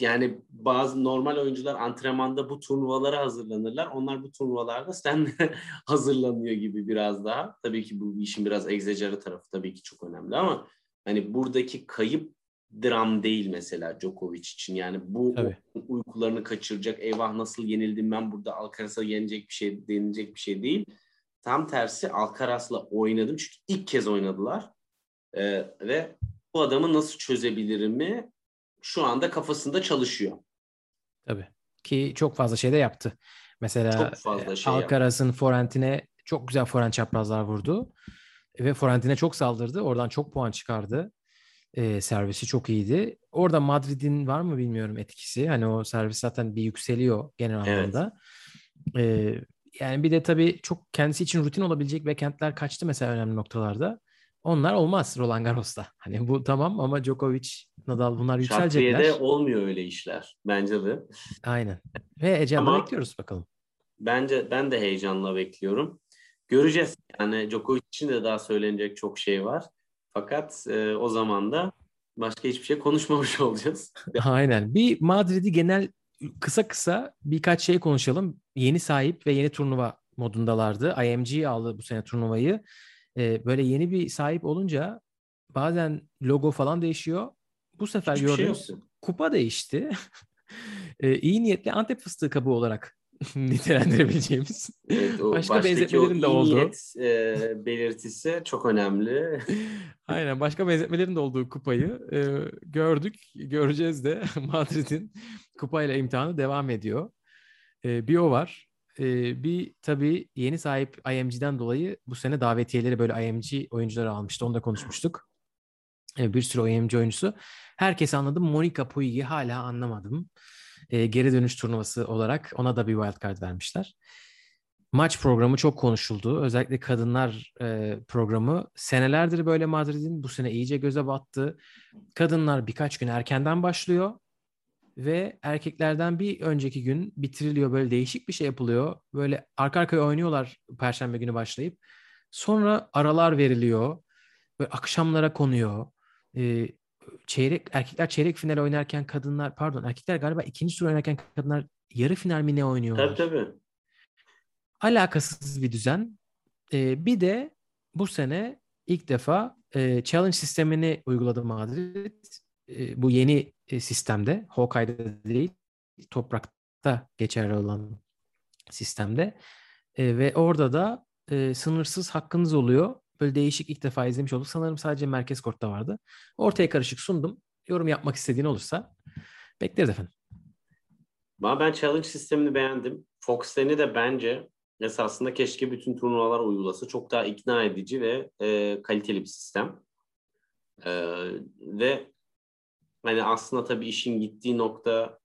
[SPEAKER 3] yani bazı normal oyuncular antrenmanda bu turnuvalara hazırlanırlar. Onlar bu turnuvalarda Slam'lere *laughs* hazırlanıyor gibi biraz daha. Tabii ki bu işin biraz egzeceri tarafı tabii ki çok önemli ama hani buradaki kayıp dram değil mesela Djokovic için. Yani bu Tabii. uykularını kaçıracak. Eyvah nasıl yenildim ben burada Alcaraz'a yenecek bir şey denilecek bir şey değil. Tam tersi Alcaraz'la oynadım. Çünkü ilk kez oynadılar. Ee, ve bu adamı nasıl çözebilirimi şu anda kafasında çalışıyor.
[SPEAKER 2] Tabii. Ki çok fazla şey de yaptı. Mesela şey Alcaraz'ın forentine çok güzel forent çaprazlar vurdu. Ve forentine çok saldırdı. Oradan çok puan çıkardı. E, servisi çok iyiydi. Orada Madrid'in var mı bilmiyorum etkisi. Hani o servis zaten bir yükseliyor genel evet. anlamda. E, yani bir de tabii çok kendisi için rutin olabilecek backendler kaçtı mesela önemli noktalarda. Onlar olmaz Roland Garros'ta. Hani bu tamam ama Djokovic, Nadal bunlar yükselecekler.
[SPEAKER 3] Şartriye'de olmuyor öyle işler bence de.
[SPEAKER 2] Aynen. Ve heyecanla bekliyoruz bakalım.
[SPEAKER 3] Bence ben de heyecanla bekliyorum. Göreceğiz. Yani Djokovic için de daha söylenecek çok şey var. Fakat e, o zaman da başka hiçbir şey konuşmamış *laughs* olacağız.
[SPEAKER 2] Aynen. Bir Madrid'i genel kısa kısa birkaç şey konuşalım. Yeni sahip ve yeni turnuva modundalardı. IMG aldı bu sene turnuvayı. Ee, böyle yeni bir sahip olunca bazen logo falan değişiyor. Bu sefer Hiçbir şey gördüğümüz şey kupa değişti. ee, *laughs* iyi niyetli Antep fıstığı kabı olarak *laughs* nitelendirebileceğimiz. Evet, o başka benzetmelerin de oldu. Niyet,
[SPEAKER 3] e, belirtisi çok önemli. *laughs*
[SPEAKER 2] Aynen başka benzetmelerin de olduğu kupayı e, gördük. Göreceğiz de *laughs* Madrid'in kupayla imtihanı devam ediyor. E, bir o var. E, bir tabii yeni sahip IMG'den dolayı bu sene davetiyeleri böyle IMG oyuncuları almıştı. Onu da konuşmuştuk. E, bir sürü IMG oyuncusu. Herkes anladı. Monica Puig'i hala anlamadım e, geri dönüş turnuvası olarak ona da bir wildcard vermişler. Maç programı çok konuşuldu. Özellikle kadınlar e, programı. Senelerdir böyle Madrid'in bu sene iyice göze battı. Kadınlar birkaç gün erkenden başlıyor. ve erkeklerden bir önceki gün bitiriliyor. Böyle değişik bir şey yapılıyor. Böyle arka arkaya oynuyorlar perşembe günü başlayıp. Sonra aralar veriliyor. Böyle akşamlara konuyor. Ee, çeyrek erkekler çeyrek final oynarken kadınlar pardon erkekler galiba ikinci tur oynarken kadınlar yarı final mi ne oynuyorlar?
[SPEAKER 3] Tabii tabii.
[SPEAKER 2] Alakasız bir düzen. Ee, bir de bu sene ilk defa e, challenge sistemini uyguladı Madrid. E, bu yeni e, sistemde, Hawkeye'de değil, toprakta geçerli olan sistemde. E, ve orada da e, sınırsız hakkınız oluyor. Böyle değişik ilk defa izlemiş olduk. Sanırım sadece merkez kortta vardı. Ortaya karışık sundum. Yorum yapmak istediğin olursa bekleriz efendim.
[SPEAKER 3] Ben challenge sistemini beğendim. Fox'teni de bence esasında keşke bütün turnuvalar uygulasa. Çok daha ikna edici ve e, kaliteli bir sistem. E, ve hani aslında tabii işin gittiği nokta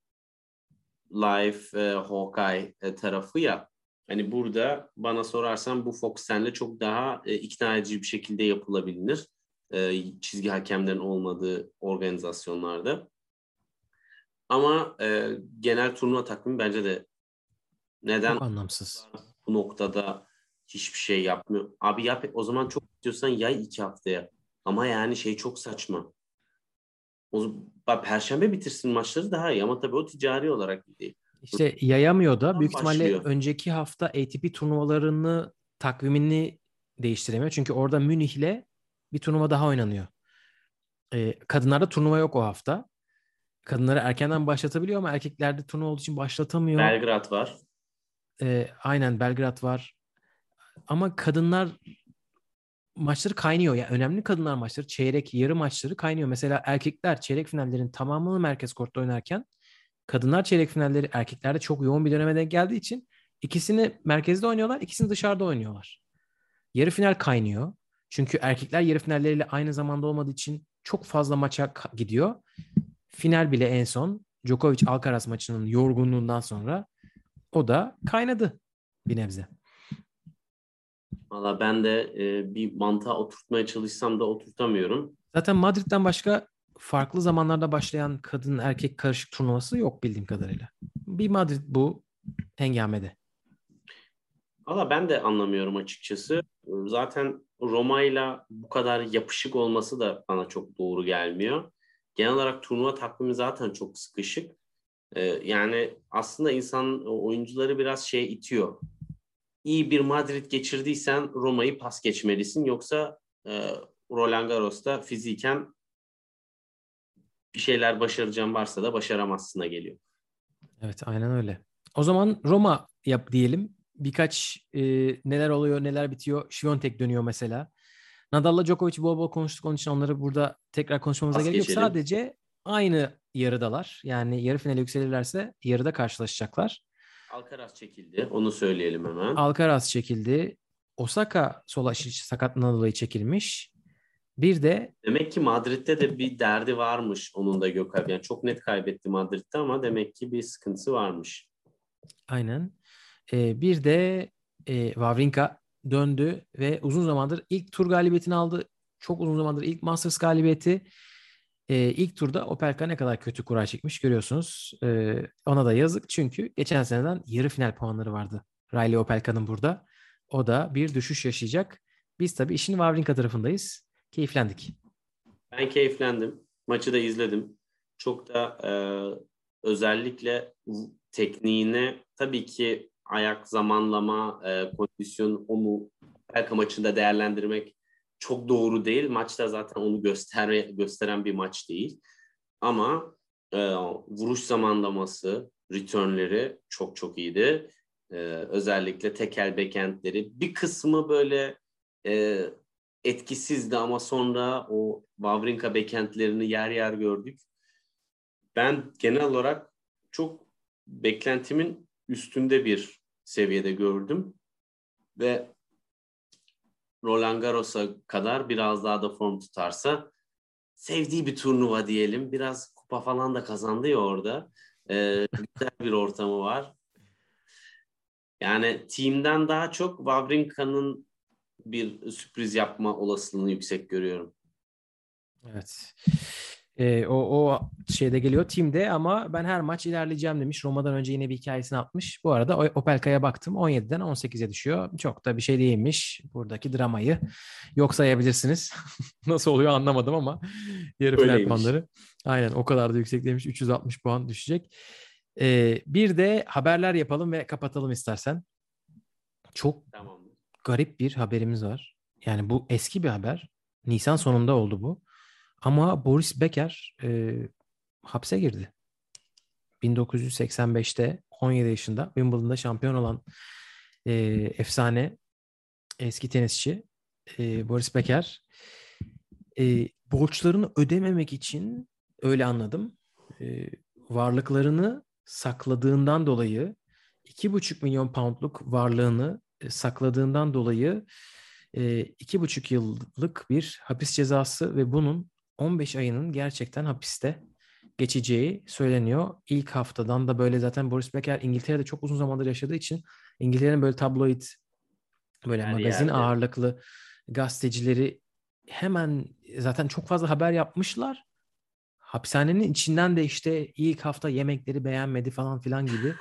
[SPEAKER 3] live e, Hawkeye e, tarafı ya. Hani burada bana sorarsan bu Fox'tenle çok daha e, ikna edici bir şekilde yapılabilir. E, çizgi hakemlerin olmadığı organizasyonlarda. Ama e, genel turnuva takvimi bence de neden
[SPEAKER 2] Çok anlamsız.
[SPEAKER 3] bu noktada hiçbir şey yapmıyor. Abi yap o zaman çok istiyorsan yay iki haftaya. Ama yani şey çok saçma. O bak, Perşembe bitirsin maçları daha iyi ama tabii o ticari olarak değil.
[SPEAKER 2] İşte yayamıyor da büyük ihtimalle
[SPEAKER 3] başlıyor.
[SPEAKER 2] önceki hafta ATP turnuvalarını takvimini değiştiremiyor. Çünkü orada Münih'le bir turnuva daha oynanıyor. Ee, kadınlarda turnuva yok o hafta. Kadınları erkenden başlatabiliyor ama erkeklerde turnuva olduğu için başlatamıyor.
[SPEAKER 3] Belgrad var.
[SPEAKER 2] Ee, aynen Belgrad var. Ama kadınlar maçları kaynıyor. Yani önemli kadınlar maçları, çeyrek, yarı maçları kaynıyor. Mesela erkekler çeyrek finallerin tamamını merkez kortta oynarken kadınlar çeyrek finalleri erkeklerde çok yoğun bir döneme denk geldiği için ikisini merkezde oynuyorlar, ikisini dışarıda oynuyorlar. Yarı final kaynıyor. Çünkü erkekler yarı finalleriyle aynı zamanda olmadığı için çok fazla maça gidiyor. Final bile en son Djokovic Alcaraz maçının yorgunluğundan sonra o da kaynadı bir nebze.
[SPEAKER 3] Valla ben de e, bir mantığa oturtmaya çalışsam da oturtamıyorum.
[SPEAKER 2] Zaten Madrid'den başka farklı zamanlarda başlayan kadın erkek karışık turnuvası yok bildiğim kadarıyla. Bir Madrid bu hengamede.
[SPEAKER 3] Valla ben de anlamıyorum açıkçası. Zaten Roma'yla bu kadar yapışık olması da bana çok doğru gelmiyor. Genel olarak turnuva takvimi zaten çok sıkışık. Ee, yani aslında insan oyuncuları biraz şey itiyor. İyi bir Madrid geçirdiysen Roma'yı pas geçmelisin. Yoksa e, Roland Garros'ta fiziken bir şeyler başaracağım varsa da başaramazsına geliyor.
[SPEAKER 2] Evet aynen öyle. O zaman Roma yap diyelim. Birkaç e, neler oluyor neler bitiyor. Şivontek dönüyor mesela. Nadal'la Djokovic bol bol konuştuk onun için onları burada tekrar konuşmamıza
[SPEAKER 3] Pas
[SPEAKER 2] gerek yok. Sadece aynı yarıdalar. Yani yarı finale yükselirlerse yarıda karşılaşacaklar.
[SPEAKER 3] Alcaraz çekildi. Onu söyleyelim hemen.
[SPEAKER 2] Alcaraz çekildi. Osaka sol aşırı sakatlığından dolayı çekilmiş. Bir de
[SPEAKER 3] Demek ki Madrid'de de bir derdi varmış onun da Gökalp. Yani çok net kaybetti Madrid'de ama demek ki bir sıkıntısı varmış.
[SPEAKER 2] aynen e, bir de e, Wawrinka döndü ve uzun zamandır ilk tur galibiyetini aldı. Çok uzun zamandır ilk Masters galibiyeti. E, ilk turda Opelka ne kadar kötü kura çekmiş görüyorsunuz. E, ona da yazık çünkü geçen seneden yarı final puanları vardı. Riley Opelka'nın burada. O da bir düşüş yaşayacak. Biz tabii işin Wawrinka tarafındayız. Keyiflendik.
[SPEAKER 3] Ben keyiflendim. Maçı da izledim. Çok da e, özellikle tekniğine tabii ki ayak zamanlama, e, kondisyon onu Belka maçında değerlendirmek çok doğru değil. Maçta zaten onu göster gösteren bir maç değil. Ama e, vuruş zamanlaması, returnleri çok çok iyiydi. E, özellikle tekel backhandleri. Bir kısmı böyle e, etkisizdi ama sonra o Wawrinka backhandlerini yer yer gördük. Ben genel olarak çok beklentimin üstünde bir seviyede gördüm ve Roland Garros'a kadar biraz daha da form tutarsa sevdiği bir turnuva diyelim. Biraz kupa falan da kazandı ya orada. Ee, *laughs* güzel bir ortamı var. Yani team'den daha çok Wawrinka'nın bir sürpriz yapma olasılığını yüksek görüyorum.
[SPEAKER 2] Evet. E, o, o şeyde geliyor timde ama ben her maç ilerleyeceğim demiş. Roma'dan önce yine bir hikayesini atmış. Bu arada Opelka'ya baktım 17'den 18'e düşüyor. Çok da bir şey değilmiş buradaki dramayı. Yok sayabilirsiniz. *laughs* Nasıl oluyor anlamadım ama yarı final puanları. Aynen o kadar da yüksek demiş. 360 puan düşecek. E, bir de haberler yapalım ve kapatalım istersen. Çok tamam. Garip bir haberimiz var. Yani bu eski bir haber. Nisan sonunda oldu bu. Ama Boris Becker e, hapse girdi. 1985'te 17 yaşında Wimbledon'da şampiyon olan e, efsane eski tenisçi e, Boris Becker e, borçlarını ödememek için öyle anladım e, varlıklarını sakladığından dolayı 2,5 milyon poundluk varlığını sakladığından dolayı e, iki buçuk yıllık bir hapis cezası ve bunun 15 ayının gerçekten hapiste geçeceği söyleniyor. İlk haftadan da böyle zaten Boris Becker İngiltere'de çok uzun zamandır yaşadığı için İngiltere'nin böyle tabloid böyle Her magazin yerde. ağırlıklı gazetecileri hemen zaten çok fazla haber yapmışlar. Hapishanenin içinden de işte ilk hafta yemekleri beğenmedi falan filan gibi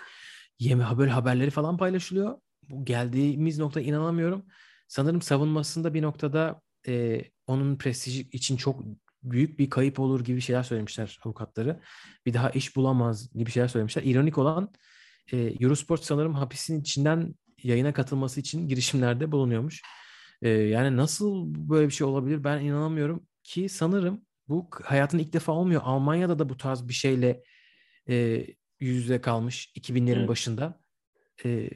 [SPEAKER 2] yeme böyle haberleri falan paylaşılıyor. Bu geldiğimiz nokta inanamıyorum. Sanırım savunmasında bir noktada e, onun prestiji için çok büyük bir kayıp olur gibi şeyler söylemişler avukatları. Bir daha iş bulamaz gibi şeyler söylemişler. İronik olan e, Eurosport sanırım hapisin içinden yayına katılması için girişimlerde bulunuyormuş. E, yani nasıl böyle bir şey olabilir ben inanamıyorum ki sanırım bu hayatın ilk defa olmuyor. Almanya'da da bu tarz bir şeyle e, yüz yüze kalmış 2000'lerin evet. başında. E,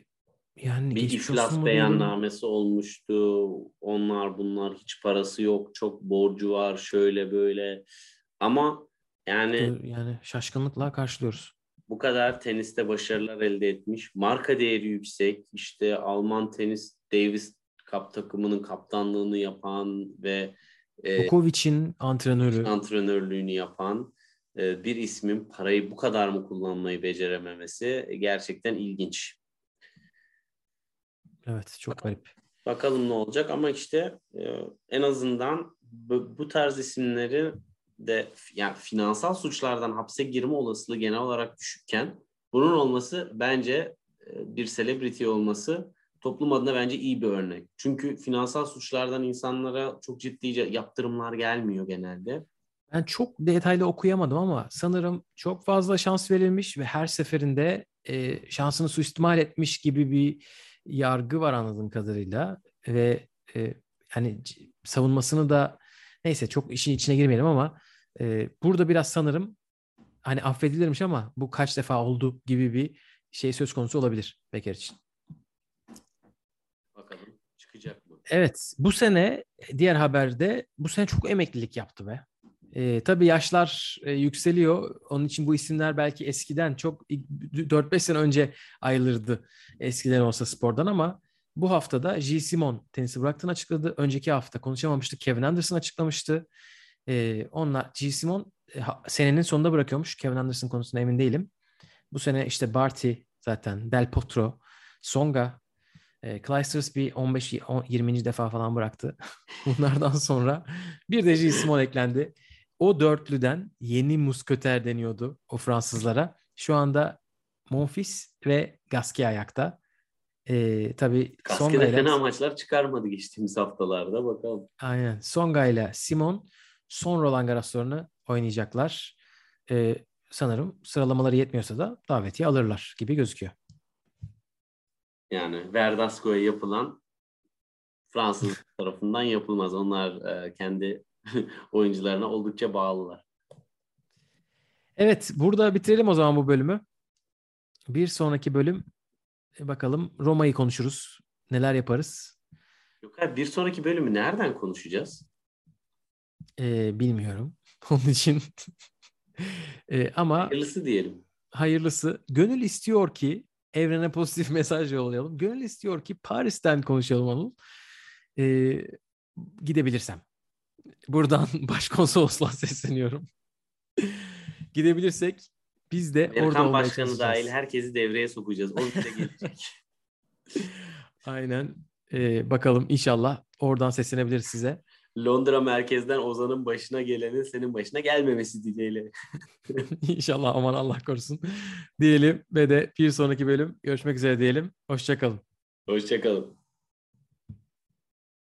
[SPEAKER 3] yani bir iflas beyannamesi olmuştu. Onlar bunlar hiç parası yok, çok borcu var, şöyle böyle. Ama yani
[SPEAKER 2] yani şaşkınlıkla karşılıyoruz.
[SPEAKER 3] Bu kadar teniste başarılar elde etmiş. Marka değeri yüksek. İşte Alman tenis Davis Cup takımının kaptanlığını yapan ve
[SPEAKER 2] e, Djokovic'in antrenörü
[SPEAKER 3] antrenörlüğünü yapan e, bir ismin parayı bu kadar mı kullanmayı becerememesi gerçekten ilginç.
[SPEAKER 2] Evet çok garip.
[SPEAKER 3] Bakalım ne olacak ama işte e, en azından bu, bu tarz isimleri de yani finansal suçlardan hapse girme olasılığı genel olarak düşükken bunun olması bence e, bir celebrity olması toplum adına bence iyi bir örnek. Çünkü finansal suçlardan insanlara çok ciddi yaptırımlar gelmiyor genelde.
[SPEAKER 2] Ben çok detaylı okuyamadım ama sanırım çok fazla şans verilmiş ve her seferinde e, şansını suistimal etmiş gibi bir yargı var anladığım kadarıyla ve e, hani savunmasını da neyse çok işin içine girmeyelim ama e, burada biraz sanırım hani affedilirmiş ama bu kaç defa oldu gibi bir şey söz konusu olabilir Beker için.
[SPEAKER 3] Bakalım çıkacak mı?
[SPEAKER 2] Evet bu sene diğer haberde bu sene çok emeklilik yaptı be. E, tabii yaşlar e, yükseliyor. Onun için bu isimler belki eskiden çok 4-5 sene önce ayrılırdı eskiden olsa spordan ama bu haftada G. Simon tenisi bıraktığını açıkladı. Önceki hafta konuşamamıştık. Kevin Anderson açıklamıştı. E, onlar G. Simon senenin sonunda bırakıyormuş. Kevin Anderson konusunda emin değilim. Bu sene işte Barty zaten, Del Potro, Songa, e, Clijsters bir 15-20. defa falan bıraktı. *laughs* Bunlardan sonra bir de G. Simon eklendi o dörtlüden yeni musköter deniyordu o Fransızlara. Şu anda Monfils ve Gasquet ayakta. Ee, tabii
[SPEAKER 3] Songa ile... fena maçlar çıkarmadı geçtiğimiz haftalarda bakalım.
[SPEAKER 2] Aynen. Songa ile Simon son Roland Garros'larını oynayacaklar. Ee, sanırım sıralamaları yetmiyorsa da davetiye alırlar gibi gözüküyor.
[SPEAKER 3] Yani Verdasco'ya yapılan Fransız *laughs* tarafından yapılmaz. Onlar e, kendi *laughs* oyuncularına oldukça bağlılar.
[SPEAKER 2] Evet, burada bitirelim o zaman bu bölümü. Bir sonraki bölüm e, bakalım Roma'yı konuşuruz. Neler yaparız?
[SPEAKER 3] Yok abi bir sonraki bölümü nereden konuşacağız?
[SPEAKER 2] Ee, bilmiyorum. *laughs* Onun için ee, ama
[SPEAKER 3] hayırlısı diyelim.
[SPEAKER 2] Hayırlısı. Gönül istiyor ki evrene pozitif *laughs* mesaj yollayalım. Gönül istiyor ki Paris'ten konuşalım Anıl. Ee, gidebilirsem. Buradan *laughs* başkonsolosluğa sesleniyorum. Gidebilirsek biz de Amerikan orada olmaya başkanı dahil
[SPEAKER 3] herkesi devreye sokacağız. O bize gelecek. *laughs*
[SPEAKER 2] Aynen. Ee, bakalım inşallah oradan seslenebiliriz size.
[SPEAKER 3] Londra merkezden Ozan'ın başına gelenin senin başına gelmemesi dileğiyle. *laughs*
[SPEAKER 2] İnşallah aman Allah korusun diyelim ve de bir sonraki bölüm görüşmek üzere diyelim. Hoşçakalın.
[SPEAKER 3] Hoşçakalın.